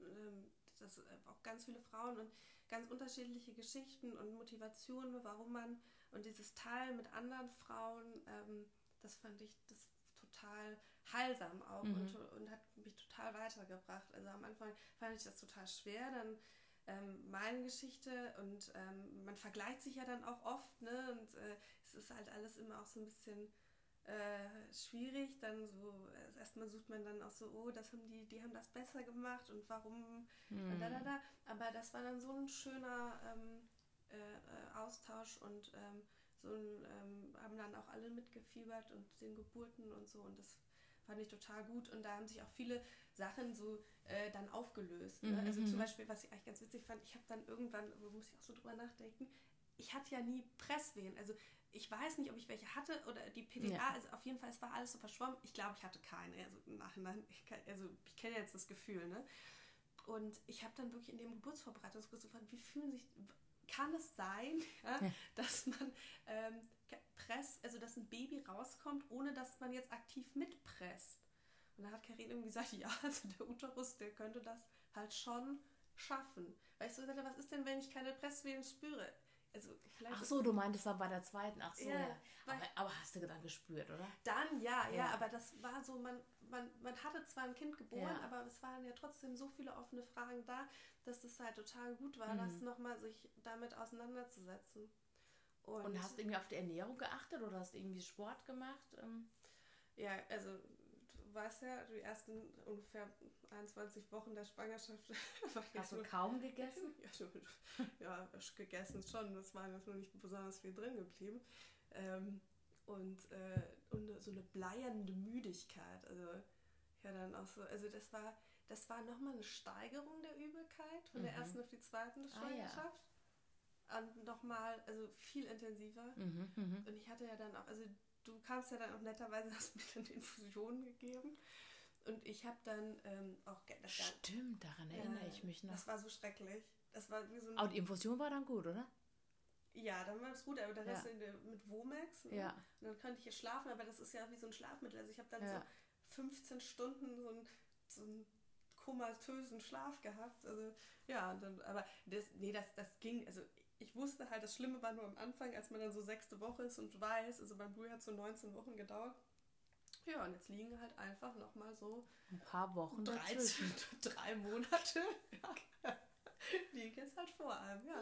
ähm, das äh, auch ganz viele Frauen und ganz unterschiedliche Geschichten und Motivationen, warum man und dieses Teil mit anderen Frauen, ähm, das fand ich das total heilsam auch mhm. und, und, hat mich total weitergebracht. Also am Anfang fand ich das total schwer, dann ähm, meine Geschichte und ähm, man vergleicht sich ja dann auch oft, ne? Und äh, es ist halt alles immer auch so ein bisschen äh, schwierig. Dann so, äh, erstmal sucht man dann auch so, oh, das haben die, die haben das besser gemacht und warum mhm. und da, da, da. Aber das war dann so ein schöner ähm, äh, äh, Austausch und ähm, so ein, ähm, haben dann auch alle mitgefiebert und den Geburten und so und das fand ich total gut und da haben sich auch viele Sachen so äh, dann aufgelöst. Ne? Mhm. Also zum mhm. Beispiel, was ich eigentlich ganz witzig fand, ich habe dann irgendwann, muss ich auch so drüber nachdenken, ich hatte ja nie Presswehen. Also ich weiß nicht, ob ich welche hatte oder die PDA, ja. also auf jeden Fall, es war alles so verschwommen. Ich glaube, ich hatte keine. Also im Nachhinein, ich also ich kenne jetzt das Gefühl, ne? Und ich habe dann wirklich in dem Geburtsvorbereitungskurs gefragt, wie fühlen sich, kann es sein, ja, ja. dass man ähm, presst, also dass ein Baby rauskommt, ohne dass man jetzt aktiv mitpresst? Und dann hat Karin irgendwie gesagt, ja, also der Uterus, der könnte das halt schon schaffen. Weil ich so gesagt habe, was ist denn, wenn ich keine Presswehen spüre? Also vielleicht Ach so, du meintest dann bei der zweiten. Ach so, Ja, ja. Aber, aber hast du dann gespürt, oder? Dann ja, ja, Ja. aber das war so, man, man, man hatte zwar ein Kind geboren, Ja. aber es waren ja trotzdem so viele offene Fragen da, dass es halt total gut war, Mhm. das nochmal sich damit auseinanderzusetzen. Und, Und hast du irgendwie auf die Ernährung geachtet oder hast du irgendwie Sport gemacht? Ähm, ja, also du weißt ja, die ersten ungefähr 21 Wochen der Schwangerschaft war Hast du kaum gegessen? Ja, so, ja, gegessen schon. Das war jetzt nur nicht besonders viel drin geblieben. Ähm, und, äh, und so eine bleiernde Müdigkeit. Also ja dann auch so, also das war, das war nochmal eine Steigerung der Übelkeit von der Mhm. ersten auf die zweite Ah, ja. Schwangerschaft. Und nochmal, also viel intensiver. Mhm, mhm. Und ich hatte ja dann auch, also du kamst ja dann auch netterweise, hast mir dann Infusionen gegeben. Und ich habe dann ähm, auch das, Stimmt, daran erinnere ich mich noch. das war so schrecklich. Das war wie so ein Aber die Infusion war dann gut, oder? Ja, dann war es gut, aber dann Ja. hast du mit Womex. ne? Ja. Und dann konnte ich hier schlafen, aber das ist ja wie so ein Schlafmittel. Also ich habe dann Ja. so 15 Stunden so, ein, so einen komatösen Schlaf gehabt. Also ja, und dann, aber das, nee, das, das ging. Also ich wusste halt, das Schlimme war nur am Anfang, als man dann so sechste Woche ist und weiß, also beim Blue hat so 19 Wochen gedauert. Ja, und jetzt liegen halt einfach nochmal so Ein paar Wochen 13, dazwischen. drei Monate. Ja. Liegen jetzt halt vor allem, ja.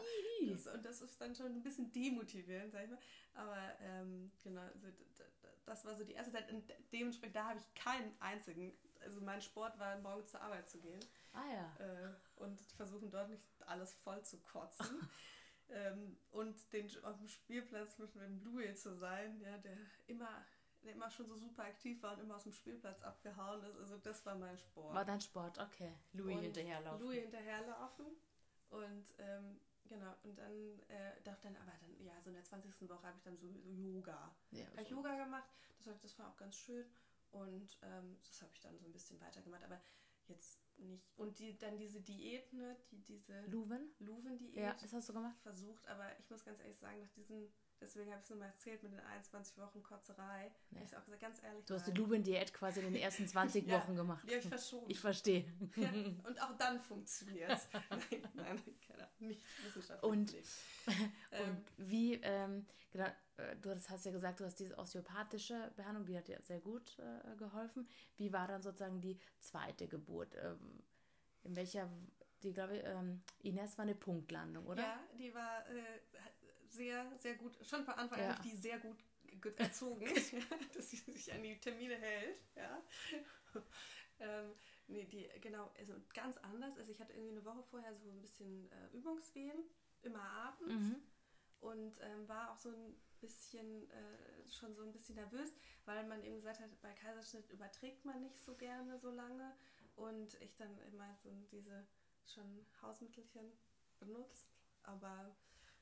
Das, und das ist dann schon ein bisschen demotivierend, sag ich mal. Aber ähm, genau, also, das war so die erste Zeit. Und dementsprechend, da habe ich keinen einzigen. Also mein Sport war, morgens zur Arbeit zu gehen Ah ja. äh, und versuchen dort nicht alles voll zu kotzen. ähm, und den, auf dem Spielplatz mit dem Louis zu sein, ja, der immer, der immer schon so super aktiv war und immer aus dem Spielplatz abgehauen ist. Also das war mein Sport. War dein Sport, okay. Louis Und hinterherlaufen. Louis hinterherlaufen. Und ähm, genau, und dann, äh, doch dann, aber dann, ja, so in der 20. Woche habe ich dann so, so Yoga. Ja, Habe ich. Yoga gemacht, das, war- das war auch ganz schön. Und ähm, das habe ich dann so ein bisschen weitergemacht, aber jetzt nicht. Und die, dann diese Diät, ne, die, diese Luven? Luven-Diät Ja, das hast du gemacht? versucht, aber ich muss ganz ehrlich sagen, nach diesen, deswegen habe ich es nur mal erzählt mit den 21 Wochen Kotzerei, habe ich auch gesagt, ganz ehrlich, Du hast die nein. Luven-Diät quasi in den ersten 20 Ja, Wochen gemacht. Die habe ich verschoben. Ich verstehe. Ja, und auch dann funktioniert es. nein, nein, keine Ahnung, nicht wissenschaftlich. Und-. Ähm, Und wie, ähm, genau, äh, du hast, hast ja gesagt, du hast diese osteopathische Behandlung, die hat dir sehr gut äh, geholfen. Wie war dann sozusagen die zweite Geburt? Ähm, in welcher, die glaube ich, ähm, Ines war eine Punktlandung, oder? Ja, die war äh, sehr, sehr gut, schon von Anfang Ja. an die sehr gut ge- erzogen, dass sie sich an die Termine hält. Ja. ähm, nee, die, genau, also ganz anders. Also ich hatte irgendwie eine Woche vorher so ein bisschen äh, Übungswehen, immer abends. Mhm. und ähm, war auch so ein bisschen äh, schon so ein bisschen nervös, weil man eben gesagt hat, bei Kaiserschnitt überträgt man nicht so gerne so lange und ich dann immer so diese schon Hausmittelchen benutzt, aber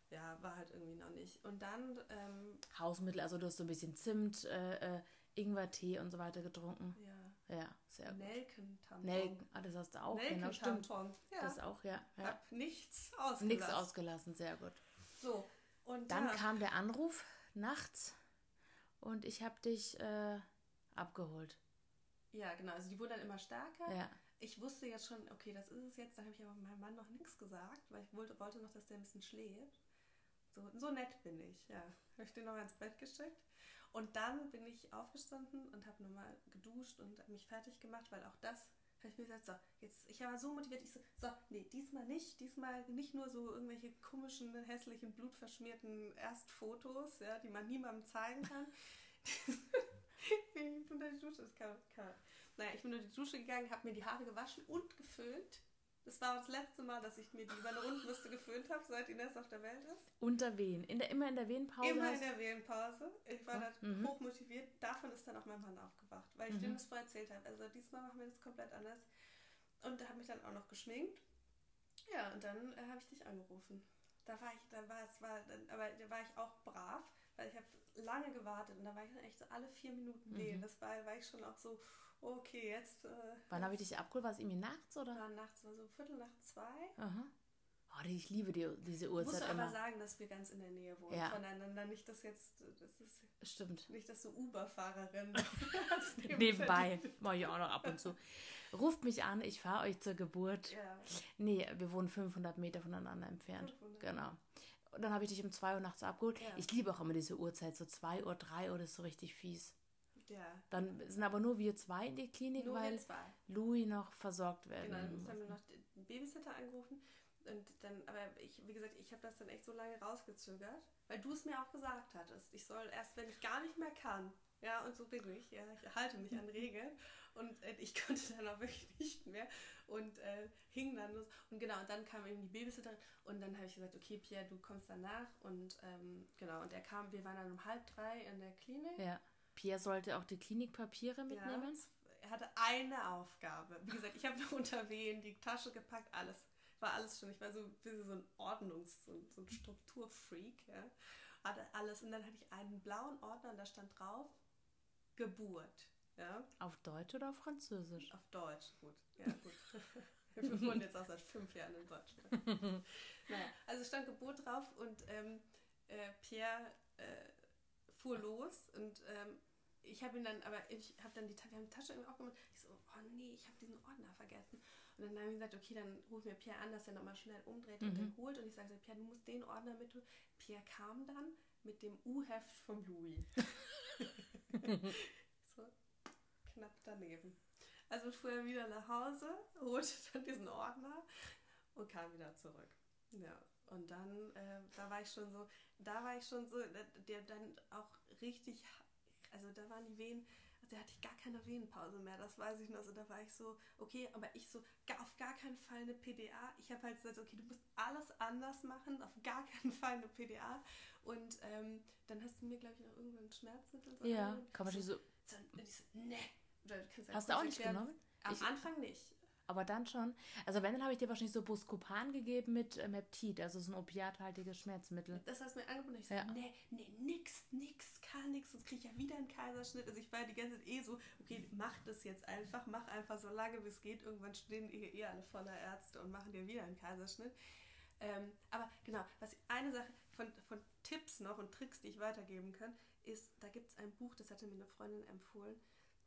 ja, war halt irgendwie noch nicht. Und dann, ähm, Hausmittel, also du hast so ein bisschen Zimt, äh, äh, Ingwertee und so weiter getrunken. ja, Ja, sehr gut. Nelkentampon. Nelken, ah, das hast du auch, genau. Nelkentampon. Ja, Das auch, ja. ja. hab nichts ausgelassen. Nichts ausgelassen, sehr gut. So, und Dann ja, kam der Anruf nachts und ich habe dich äh, abgeholt. ja, genau, also die wurden dann immer stärker. Ja. Ich wusste jetzt schon, okay, das ist es jetzt. Da habe ich aber meinem Mann noch nichts gesagt, weil ich wollte, wollte noch, dass der ein bisschen schläft. So, so nett bin ich, ja. Habe ich den noch ins Bett geschickt. Und dann bin ich aufgestanden und habe nochmal geduscht und mich fertig gemacht, weil auch das habe ich mir gesagt, so, jetzt, ich war so motiviert, ich so, so, nee, diesmal nicht, diesmal nicht nur so irgendwelche komischen, hässlichen, blutverschmierten Erstfotos, ja, die man niemandem zeigen kann. ich bin unter die Dusche, das kann, kann. Naja, ich bin unter die Dusche gegangen, habe mir die Haare gewaschen und geföhnt. Das war das letzte Mal, dass ich mir die über eine Rundbürste geföhnt habe, seit Ines auf der Welt ist. Unter Wehen. In der, immer in der Wehenpause. Immer in der Wehenpause. Ich war da Mhm. hochmotiviert. Davon ist dann auch mein Mann aufgewacht, weil ich dem das vorher erzählt habe. Also diesmal machen wir das komplett anders. Und da habe mich dann auch noch geschminkt. Ja, und dann äh, habe ich dich angerufen. Da war ich, da war es, war, dann, aber da war ich auch brav, weil ich habe lange gewartet und da war ich dann echt so alle vier Minuten wehen. Das war, war ich schon auch so, okay, jetzt äh, Wann habe ich dich abgeholt? War es irgendwie nachts oder? war nachts, war so Viertel nach zwei. Aha. Oh, ich liebe die, diese Uhrzeit Musst du immer. aber sagen, dass wir ganz in der Nähe wohnen Ja. voneinander. Nicht, dass jetzt, das ist Stimmt. nicht, dass du Uber-Fahrerin Nebenbei. Mache ich auch noch ab und zu. Ruft mich an, ich fahre euch zur Geburt. Ja. Nee, wir wohnen 500 Meter voneinander entfernt. 500. Genau. Und dann habe ich dich um 2 Uhr nachts abgeholt. Ja. Ich liebe auch immer diese Uhrzeit, so 2 Uhr, 3 Uhr, das ist so richtig fies. Ja. Dann sind aber nur wir zwei in der Klinik, Nur weil. Louis noch versorgt werden Genau, dann muss. haben wir noch den Babysitter angerufen. Und dann, aber ich, wie gesagt, ich habe das dann echt so lange rausgezögert, weil du es mir auch gesagt hattest. Ich soll erst, wenn ich gar nicht mehr kann. Ja, und so bin ich. Ja, ich halte mich an Regeln. Und äh, ich konnte dann auch wirklich nicht mehr. Und äh, hing dann los. Und genau, und dann kam eben die Babysitterin. Und dann habe ich gesagt, okay, Pierre, du kommst danach. Und ähm, genau, und er kam, wir waren dann um halb drei in der Klinik. Ja. Pierre sollte auch die Klinikpapiere mitnehmen. Ja, er hatte eine Aufgabe. Wie gesagt, ich habe noch unter Wehen die Tasche gepackt, alles. War alles schon. Ich war so ein bisschen so ein Ordnungs-, so, ein- so ein Strukturfreak. Ja. Hatte alles. Und dann hatte ich einen blauen Ordner und da stand drauf Geburt. Ja, Auf Deutsch oder auf Französisch? auf Deutsch. Gut. Ja, gut. Wir wohnen jetzt auch seit fünf Jahren in Deutschland. naja, also stand Geburt drauf und ähm, äh, Pierre äh, fuhr los und ähm, ich habe ihn dann, aber ich habe dann die, wir haben die Tasche irgendwie aufgemacht. Ich so, oh nee, ich habe diesen Ordner vergessen. Und dann haben wir gesagt, okay, dann ruf mir Pierre an, dass er nochmal schnell umdreht und den holt. Und ich sage, so, Pierre, du musst den Ordner mit tun. Pierre kam dann mit dem U-Heft von Louis. so knapp daneben. Also fuhr er wieder nach Hause, holte dann diesen Ordner und kam wieder zurück. Ja, und dann, äh, da war ich schon so, da war ich schon so, der, der dann auch richtig, also da waren die Wehen, also da hatte ich gar keine Wehenpause mehr, das weiß ich noch. Also da war ich so, okay, aber ich so, gar, auf gar keinen Fall eine PDA. Ich habe halt gesagt, okay, du musst alles anders machen, auf gar keinen Fall eine PDA. Und ähm, dann hast du mir, glaube ich, noch irgendwann Schmerzmittel. so Ja, kann man so. so, so, ne. Kannst Hast du auch nicht erklären. genommen? Am Ich- Anfang nicht. Aber dann schon. Also wenn, dann habe ich dir wahrscheinlich so Buscopan gegeben mit äh, Meptid, also so ein opiathaltiges Schmerzmittel. Das hast du mir angeboten. Ich Ja. nee, nee, nix, nix, gar nix. Sonst kriege ich ja wieder einen Kaiserschnitt. Also ich war die ganze Zeit eh so, okay, mach das jetzt einfach. Mach einfach so lange, wie es geht. Irgendwann stehen eh eh alle voller Ärzte und machen dir wieder einen Kaiserschnitt. Ähm, aber genau, was eine Sache von, von Tipps noch und Tricks, die ich weitergeben kann, ist, da gibt es ein Buch, das hatte mir eine Freundin empfohlen.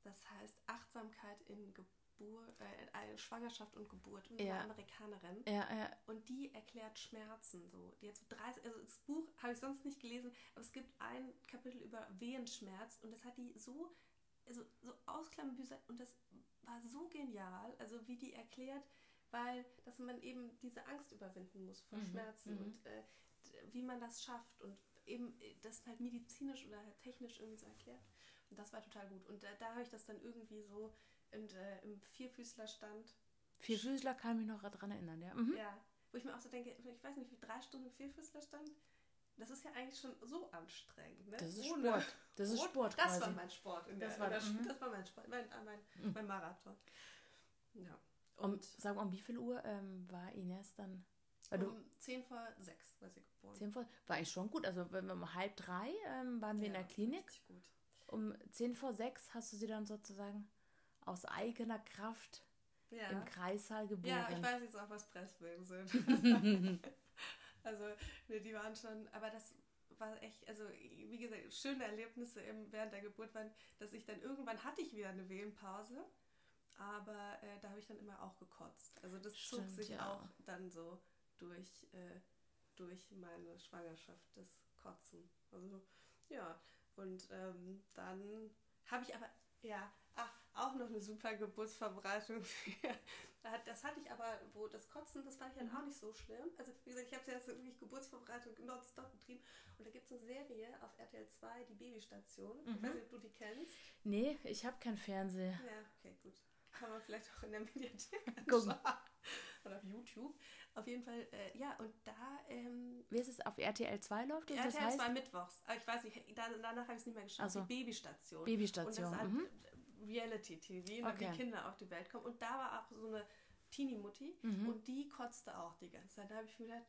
Das heißt Achtsamkeit in Geburt, äh, Schwangerschaft und Geburt. Und Ja. eine Amerikanerin. Ja, ja. Und die erklärt Schmerzen so. Die hat so 30, also das Buch habe ich sonst nicht gelesen, aber es gibt ein Kapitel über Wehenschmerz und das hat die so, also so ausklammern und das war so genial, also wie die erklärt, weil dass man eben diese Angst überwinden muss vor Mhm, Schmerzen mhm. und äh, wie man das schafft und eben äh, das halt medizinisch oder halt technisch irgendwie so erklärt. Und das war total gut. Und da, da habe ich das dann irgendwie so und, äh, im Vierfüßlerstand Vierfüßler kann mich noch dran erinnern, ja. Mhm. ja, wo ich mir auch so denke, ich weiß nicht, wie drei Stunden im Vierfüßler stand. Das ist ja eigentlich schon so anstrengend. Ne? Das ist Ohne- Sport. Das ist Sport Das quasi. war mein Sport. In Das der, war- in der, mhm. das war mein Sport, mein, äh, mein, mein Marathon. Ja. Und Und sag mal, um wie viel Uhr ähm, war Ines dann? Weil du, um 10 vor 6 war sie geboren. 10 vor, war ich schon gut. Also wenn wir um halb drei ähm, waren wir in Ja, der Klinik. Gut. Um 10 vor 6 hast du sie dann sozusagen aus eigener Kraft Ja. im Kreissaal geboren. ja, ich weiß jetzt auch, was Presswillen sind. also, ne, die waren schon, aber das war echt, also wie gesagt, schöne Erlebnisse im, während der Geburt waren, dass ich dann irgendwann hatte ich wieder eine Wehenpause, aber äh, da habe ich dann immer auch gekotzt. Also das zog Stimmt, sich ja. auch dann so durch, äh, durch meine Schwangerschaft, das Kotzen. Also ja, und ähm, dann habe ich aber, ja, auch noch eine super Geburtsverbreitung. das hatte ich aber, wo das Kotzen, das fand ich dann auch nicht so schlimm. Also wie gesagt, ich habe jetzt wirklich Geburtsvorbereitung nonstop betrieben. Und da gibt es eine Serie auf RTL 2, die Babystation. Ich weiß nicht, ob du die kennst. Nee, ich habe kein Fernseher. Ja, okay, gut. Kann man vielleicht auch in der Mediathek Gucken. anschauen. Oder auf YouTube. Auf jeden Fall, äh, ja, und da ähm, Wie ist es auf RTL 2 läuft? Und RTL das heißt 2 mittwochs. Aber ich weiß nicht, danach habe ich es nicht mehr geschafft. Ach so. Die Babystation. Babystation, Und das halt mhm. Reality-TV, Okay. wie Kinder auf die Welt kommen. Und da war auch so eine Teenie-Mutti Mhm. und die kotzte auch die ganze Zeit. Da habe ich mir gedacht,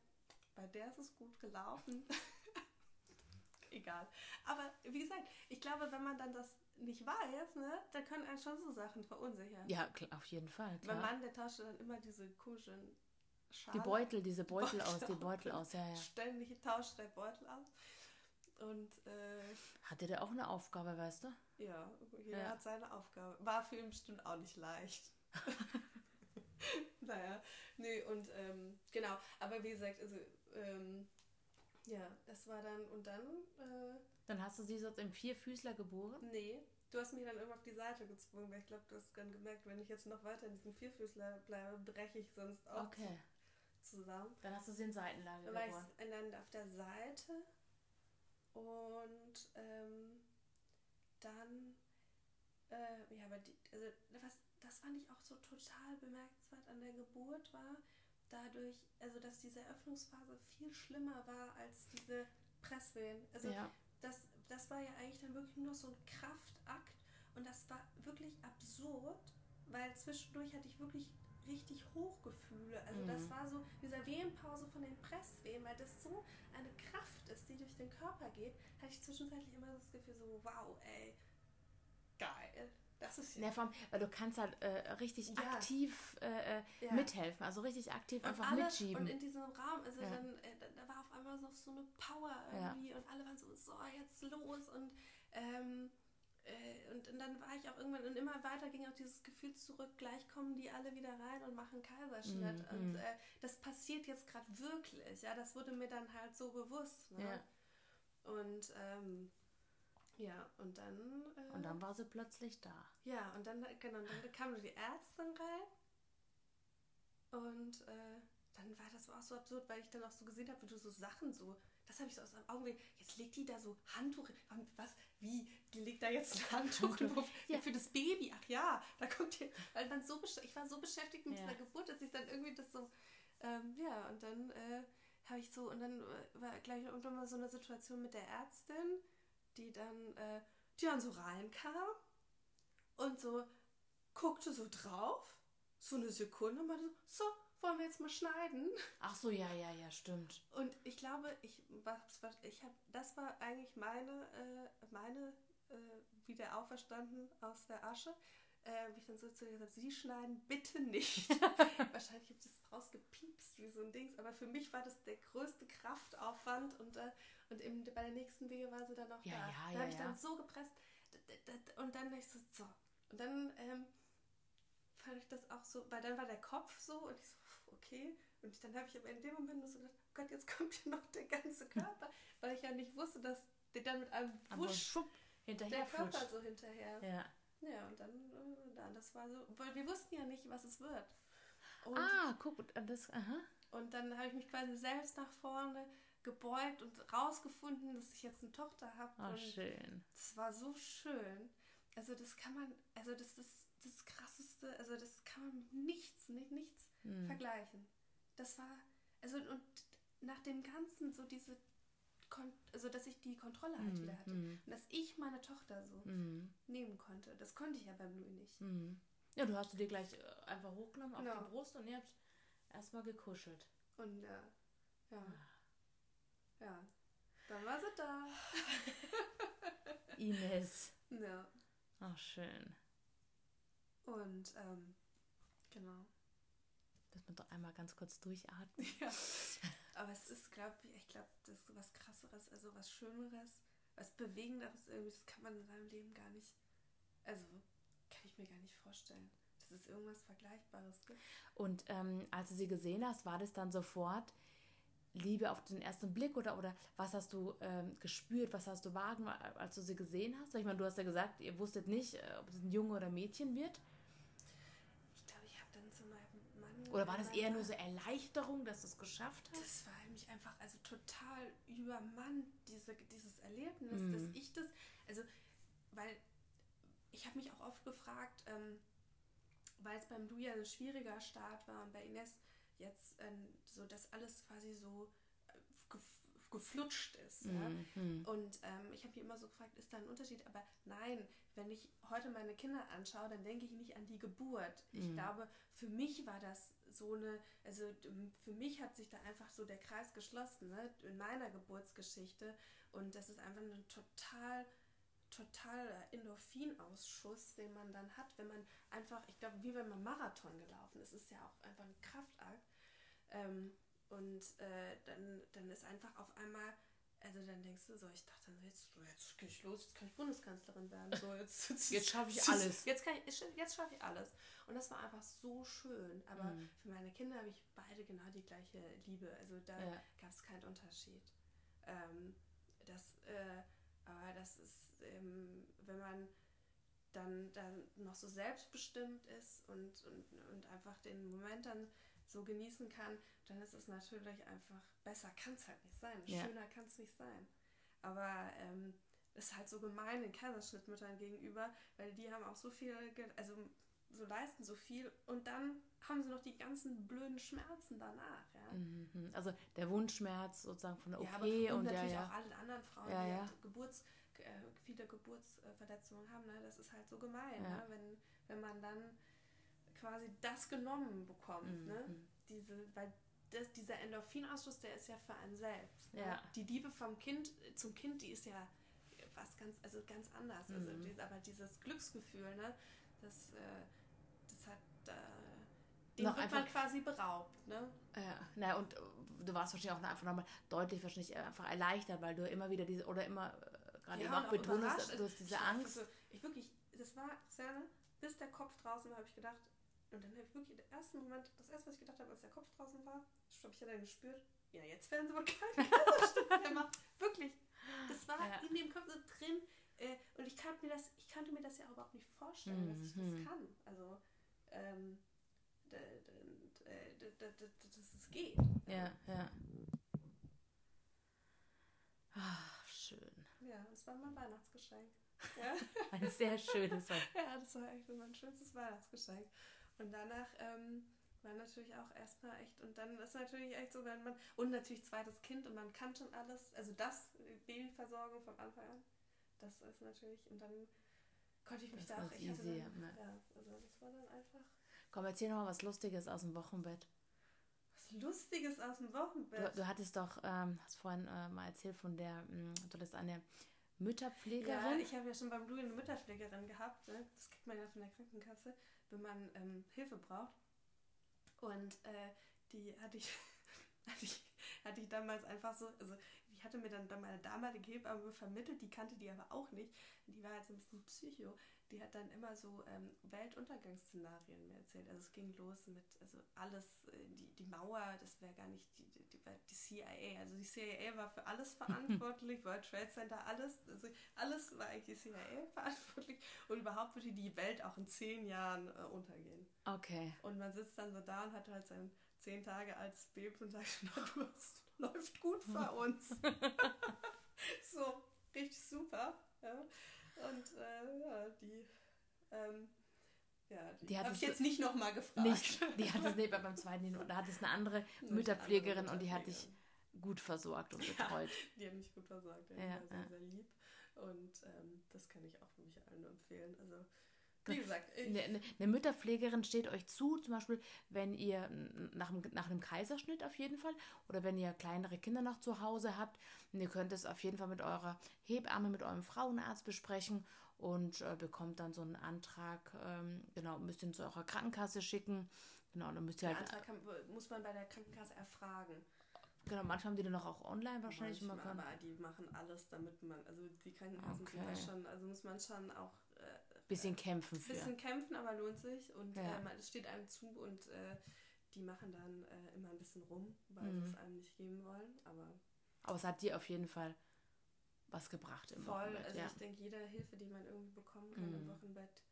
bei der ist es gut gelaufen. Egal. Aber wie gesagt, ich glaube, wenn man dann das nicht weiß, ne, da können einen schon so Sachen verunsichern. ja, auf jeden Fall. Mein Klar. Mann, der tauschte dann immer diese komischen Schale. Die Beutel, diese Beutel, Beutel aus, die Beutel aus, ja, ja. Ständig tauscht der Beutel aus. Und äh, hatte der auch eine Aufgabe, weißt du? Ja, jeder ja. hat seine Aufgabe. War für ihn bestimmt auch nicht leicht. naja, nee, und ähm, genau, aber wie gesagt, also ähm, ja, das war dann und dann. Äh, dann hast du sie so im Vierfüßler geboren? Nee, du hast mich dann irgendwann auf die Seite gezwungen, weil ich glaube, du hast dann gemerkt, wenn ich jetzt noch weiter in diesem Vierfüßler bleibe, breche ich sonst auch okay. zusammen. Dann hast du sie in Seitenlage dann geboren. War ich dann auf der Seite und ähm, dann, äh, ja, aber die, also was, das fand ich auch so total bemerkenswert an der Geburt war, dadurch, also dass diese Öffnungsphase viel schlimmer war als diese Presswehen. Also ja. das, das war ja eigentlich dann wirklich nur so ein Kraftakt und das war wirklich absurd, weil zwischendurch hatte ich wirklich richtig Hochgefühle. Also mhm. das war so dieser Wehenpause von den Presswehen, weil das so eine Kraft ist, die durch den Körper geht, hatte ich zwischenzeitlich immer das Gefühl so, wow, ey, geil. Das ist ja. Allem, weil du kannst halt äh, richtig ja. aktiv äh, äh, ja. mithelfen, also richtig aktiv und einfach alle, mitschieben. Und in diesem Raum, also dann, äh, da war auf einmal noch so eine Power irgendwie und alle waren so, so, jetzt los und ähm, äh, und, und, dann war ich auch irgendwann und immer weiter ging auch dieses Gefühl zurück, gleich kommen die alle wieder rein und machen Kaiserschnitt. Mm, und mm. Äh, das passiert jetzt gerade wirklich. Ja, das wurde mir dann halt so bewusst. Ne? Ja. Und ähm, ja, und dann. Äh, und dann war sie plötzlich da. Ja, und dann, genau, dann kam die Ärztin rein. Und äh, dann war das auch so absurd, weil ich dann auch so gesehen habe, wie du so Sachen so das habe ich so aus dem Augenblick. Jetzt legt die da so Handtuch. Was? Wie? Die legt da jetzt ein Handtuch ja. für das Baby? Ach ja, da kommt hier. Weil man so ich war so beschäftigt mit ja. dieser Geburt, dass ich dann irgendwie das so. Ähm, ja, und dann äh, habe ich so. Und dann äh, war gleich irgendwann mal so eine Situation mit der Ärztin, die dann, äh, die dann so reinkam und so guckte so drauf. So eine Sekunde und meinte so, so wollen wir jetzt mal schneiden? Ach so, ja, ja, ja, stimmt. Und ich glaube, ich, ich habe, das war eigentlich meine, äh, meine äh, wieder auferstanden aus der Asche. Äh, wie ich dann so zu ihr gesagt habe, Sie schneiden bitte nicht. Wahrscheinlich habe ich das rausgepiepst wie so ein Dings, aber für mich war das der größte Kraftaufwand und, äh, und eben bei der nächsten Wehe war sie dann noch ja, da. Ja, da ja, habe ich dann so gepresst und dann ich so, so. Und dann ähm, fand ich das auch so, weil dann war der Kopf so und ich so, okay. Und dann habe ich aber in dem Moment nur so gedacht, Gott, jetzt kommt hier noch der ganze Körper, weil ich ja nicht wusste, dass der dann mit einem Wusch hinterher der Körper flutscht. so hinterher. Ja. Ja, und dann, äh, dann, das war so, weil wir wussten ja nicht, was es wird. Und, ah, guck, das, aha. Und dann habe ich mich quasi selbst nach vorne gebeugt und rausgefunden, dass ich jetzt eine Tochter habe. Oh, schön. Das war so schön. Also das kann man, also das ist das Krasseste, also das kann man mit nichts, nicht nichts mhm. vergleichen. Das war, also und nach dem Ganzen so diese, Kon also dass ich die Kontrolle halt mhm. wieder hatte mhm. und dass ich meine Tochter so mhm. nehmen konnte. Das konnte ich ja beim Louis nicht. Mhm. Ja, du hast dir gleich äh, einfach hochgenommen auf genau. die Brust und ihr habt erstmal gekuschelt. Und ja, ja, ah. ja, dann war sie da. Ines. Ja. Ach, schön. Und ähm, genau. Dass man doch einmal ganz kurz durchatmen. Ja. Aber es ist, glaube ich, ich glaube, das ist was krasseres, also was Schöneres, was Bewegenderes irgendwie, das kann man in seinem Leben gar nicht, also kann ich mir gar nicht vorstellen, dass es irgendwas Vergleichbares gibt. Und ähm, als du sie gesehen hast, war das dann sofort Liebe auf den ersten Blick oder, oder was hast du ähm, gespürt, was hast du wahrgenommen, als du sie gesehen hast? Ich meine, du hast ja gesagt, ihr wusstet nicht, äh, ob es ein Junge oder Mädchen wird. Oder war das eher nur so Erleichterung, dass du es geschafft hast? Das war mich einfach also total übermannt, diese, dieses Erlebnis, mm. dass ich das, also, weil ich habe mich auch oft gefragt, ähm, weil es beim Du ja ein schwieriger Start war und bei Ines jetzt ähm, so, dass alles quasi so äh, geflutscht ist. Ja? Mhm. Und ähm, ich habe hier immer so gefragt, ist da ein Unterschied? Aber nein, wenn ich heute meine Kinder anschaue, dann denke ich nicht an die Geburt. Ich mhm. glaube, für mich war das so eine, also für mich hat sich da einfach so der Kreis geschlossen, ne? in meiner Geburtsgeschichte. Und das ist einfach ein total total Endorphinausschuss, den man dann hat, wenn man einfach, ich glaube, wie wenn man Marathon gelaufen ist, ist ja auch einfach ein Kraftakt. Ähm, und äh, dann, dann ist einfach auf einmal, also dann denkst du so, ich dachte, jetzt, jetzt gehe ich los, jetzt kann ich Bundeskanzlerin werden. So, jetzt jetzt, jetzt schaffe ich alles. Jetzt, kann ich, jetzt schaffe ich alles. Und das war einfach so schön. Aber mhm. für meine Kinder habe ich beide genau die gleiche Liebe. Also da ja. gab es keinen Unterschied. Ähm, das, äh, aber das ist, ähm, wenn man dann, dann noch so selbstbestimmt ist und, und, und einfach den Moment dann so genießen kann, dann ist es natürlich einfach besser, kann es halt nicht sein. Ja. Schöner kann es nicht sein. Aber ähm, ist halt so gemein den Kaiserschnittmüttern gegenüber, weil die haben auch so viel, also so leisten so viel und dann haben sie noch die ganzen blöden Schmerzen danach. Ja? Mhm. Also der Wundschmerz sozusagen von der OP ja, aber und, und natürlich ja, auch alle anderen Frauen, ja, die ja. Halt Geburts, äh, viele Geburtsverletzungen haben. Ne? Das ist halt so gemein, ne? wenn, wenn man dann quasi das genommen bekommt. Ne? Mhm. Ne? Diese, weil das, dieser Endorphinausstoß, der ist ja für einen selbst. Ne? Die Liebe vom Kind zum Kind, die ist ja was ganz, also ganz anders. Also mhm. Also aber dieses Glücksgefühl, ne? das, äh, das hat, äh, den noch wird einfach, man quasi beraubt. Ne? Ja, na und du warst wahrscheinlich auch einfach nochmal deutlich wahrscheinlich einfach erleichtert, weil du immer wieder diese, oder immer äh, gerade ja, eben auch betonst, du hast diese ich Angst. Also, ich wirklich, das war, Serne, bis der Kopf draußen war, habe ich gedacht, und dann habe ich wirklich den ersten Moment, das erste, was ich gedacht habe, als der Kopf draußen war, habe ich ja dann gespürt, ja, jetzt werden sie wohl gemacht. Wirklich. Das war ja. in dem Kopf so drin. Äh, und ich kannte, mir das, ich kannte mir das ja überhaupt nicht vorstellen, dass ich das mhm. kann. Also, ähm, dass es geht. Ja, ja. Ach, schön. Ja, das war mein Weihnachtsgeschenk. Ja. ein sehr schönes Weihnachtsgeschenk. Ja, das war echt mein schönstes Weihnachtsgeschenk. Und danach ähm, war natürlich auch erstmal echt, und dann ist natürlich echt so, wenn man, und natürlich zweites Kind und man kann schon alles, also das, Babyversorgung vom Anfang an, das ist natürlich, und dann konnte ich mich das da auch, ich easy, dann, ja. ja, also das war dann einfach. Komm, erzähl noch mal was Lustiges aus dem Wochenbett. Was Lustiges aus dem Wochenbett? Du, du hattest doch, ähm, hast vorhin äh, mal erzählt von der, mh, hm, du hattest eine Mütterpflegerin. Ja, ich habe ja schon beim Louis eine Mütterpflegerin gehabt. Ne? Das kriegt man ja von der Krankenkasse, wenn man ähm, Hilfe braucht. Und äh, die hatte ich, hatte ich, hatte ich damals einfach so, also die hatte mir dann, dann meine damalige Hebamme vermittelt, die kannte die aber auch nicht. Die war halt so ein bisschen Psycho die hat dann immer so ähm, Weltuntergangsszenarien mir erzählt. Also es ging los mit, also alles, äh, die, die Mauer, das wäre gar nicht die, die, die, CIA. Also die CIA war für alles verantwortlich, World Trade Center, alles, also alles war eigentlich die CIA verantwortlich. Und überhaupt würde die Welt auch in zehn Jahren äh, untergehen. Okay. Und man sitzt dann so da und hat halt sein zehn Tage altes Baby und sagt, na, es läuft gut für uns. so, richtig super. Ja. Und äh, ja, die, ähm, ja, die, die habe ich jetzt nicht nochmal gefragt. Nicht, die hat es nee, beim zweiten, da hat es eine andere Mütterpflegerin andere und die hat dich gut versorgt und betreut. Ja, die hat mich gut versorgt, ja, ja, sehr, sehr lieb. Und ähm, das kann ich auch für mich allen empfehlen. Also wie gesagt, eine, eine, Mütterpflegerin steht euch zu, zum Beispiel, wenn ihr nach, nach einem Kaiserschnitt auf jeden Fall oder wenn ihr kleinere Kinder noch zu Hause habt. ihr könnt es auf jeden Fall mit eurer Hebamme, mit eurem Frauenarzt besprechen und äh, bekommt dann so einen Antrag, ähm, genau, müsst ihr zu eurer Krankenkasse schicken. Genau, dann müsst ihr Den halt. Antrag kann, muss man bei der Krankenkasse erfragen. Genau, manchmal haben die dann auch online wahrscheinlich. Manchmal, aber die machen alles, damit man, also die Krankenkassen okay. sind da schon, also muss man schon auch bisschen kämpfen für. Bisschen kämpfen, aber lohnt sich und ja. äh, es steht einem zu und äh, die machen dann äh, immer ein bisschen rum, weil mhm. sie es einem nicht geben wollen. Aber, aber es hat dir auf jeden Fall was gebracht im voll, Wochenbett. Also ja. ich denke, jede Hilfe, die man irgendwie bekommen kann mhm. im Wochenbett,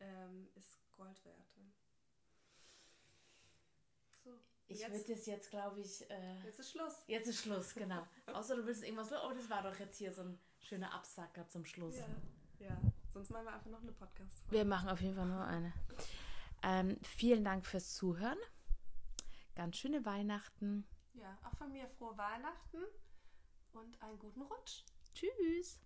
ähm, ist Gold wert. So. Ich würde das jetzt, glaube ich. Äh, jetzt ist Schluss. Jetzt ist Schluss, genau. Außer du willst irgendwas. Oh, das war doch jetzt hier so ein schöner Absacker zum Schluss. Ja, ja. Sonst machen wir einfach noch eine podcast -Folge. Wir machen auf jeden Fall nur eine. Ähm, vielen Dank fürs Zuhören. Ganz schöne Weihnachten. Ja, auch von mir frohe Weihnachten und einen guten Rutsch. Tschüss.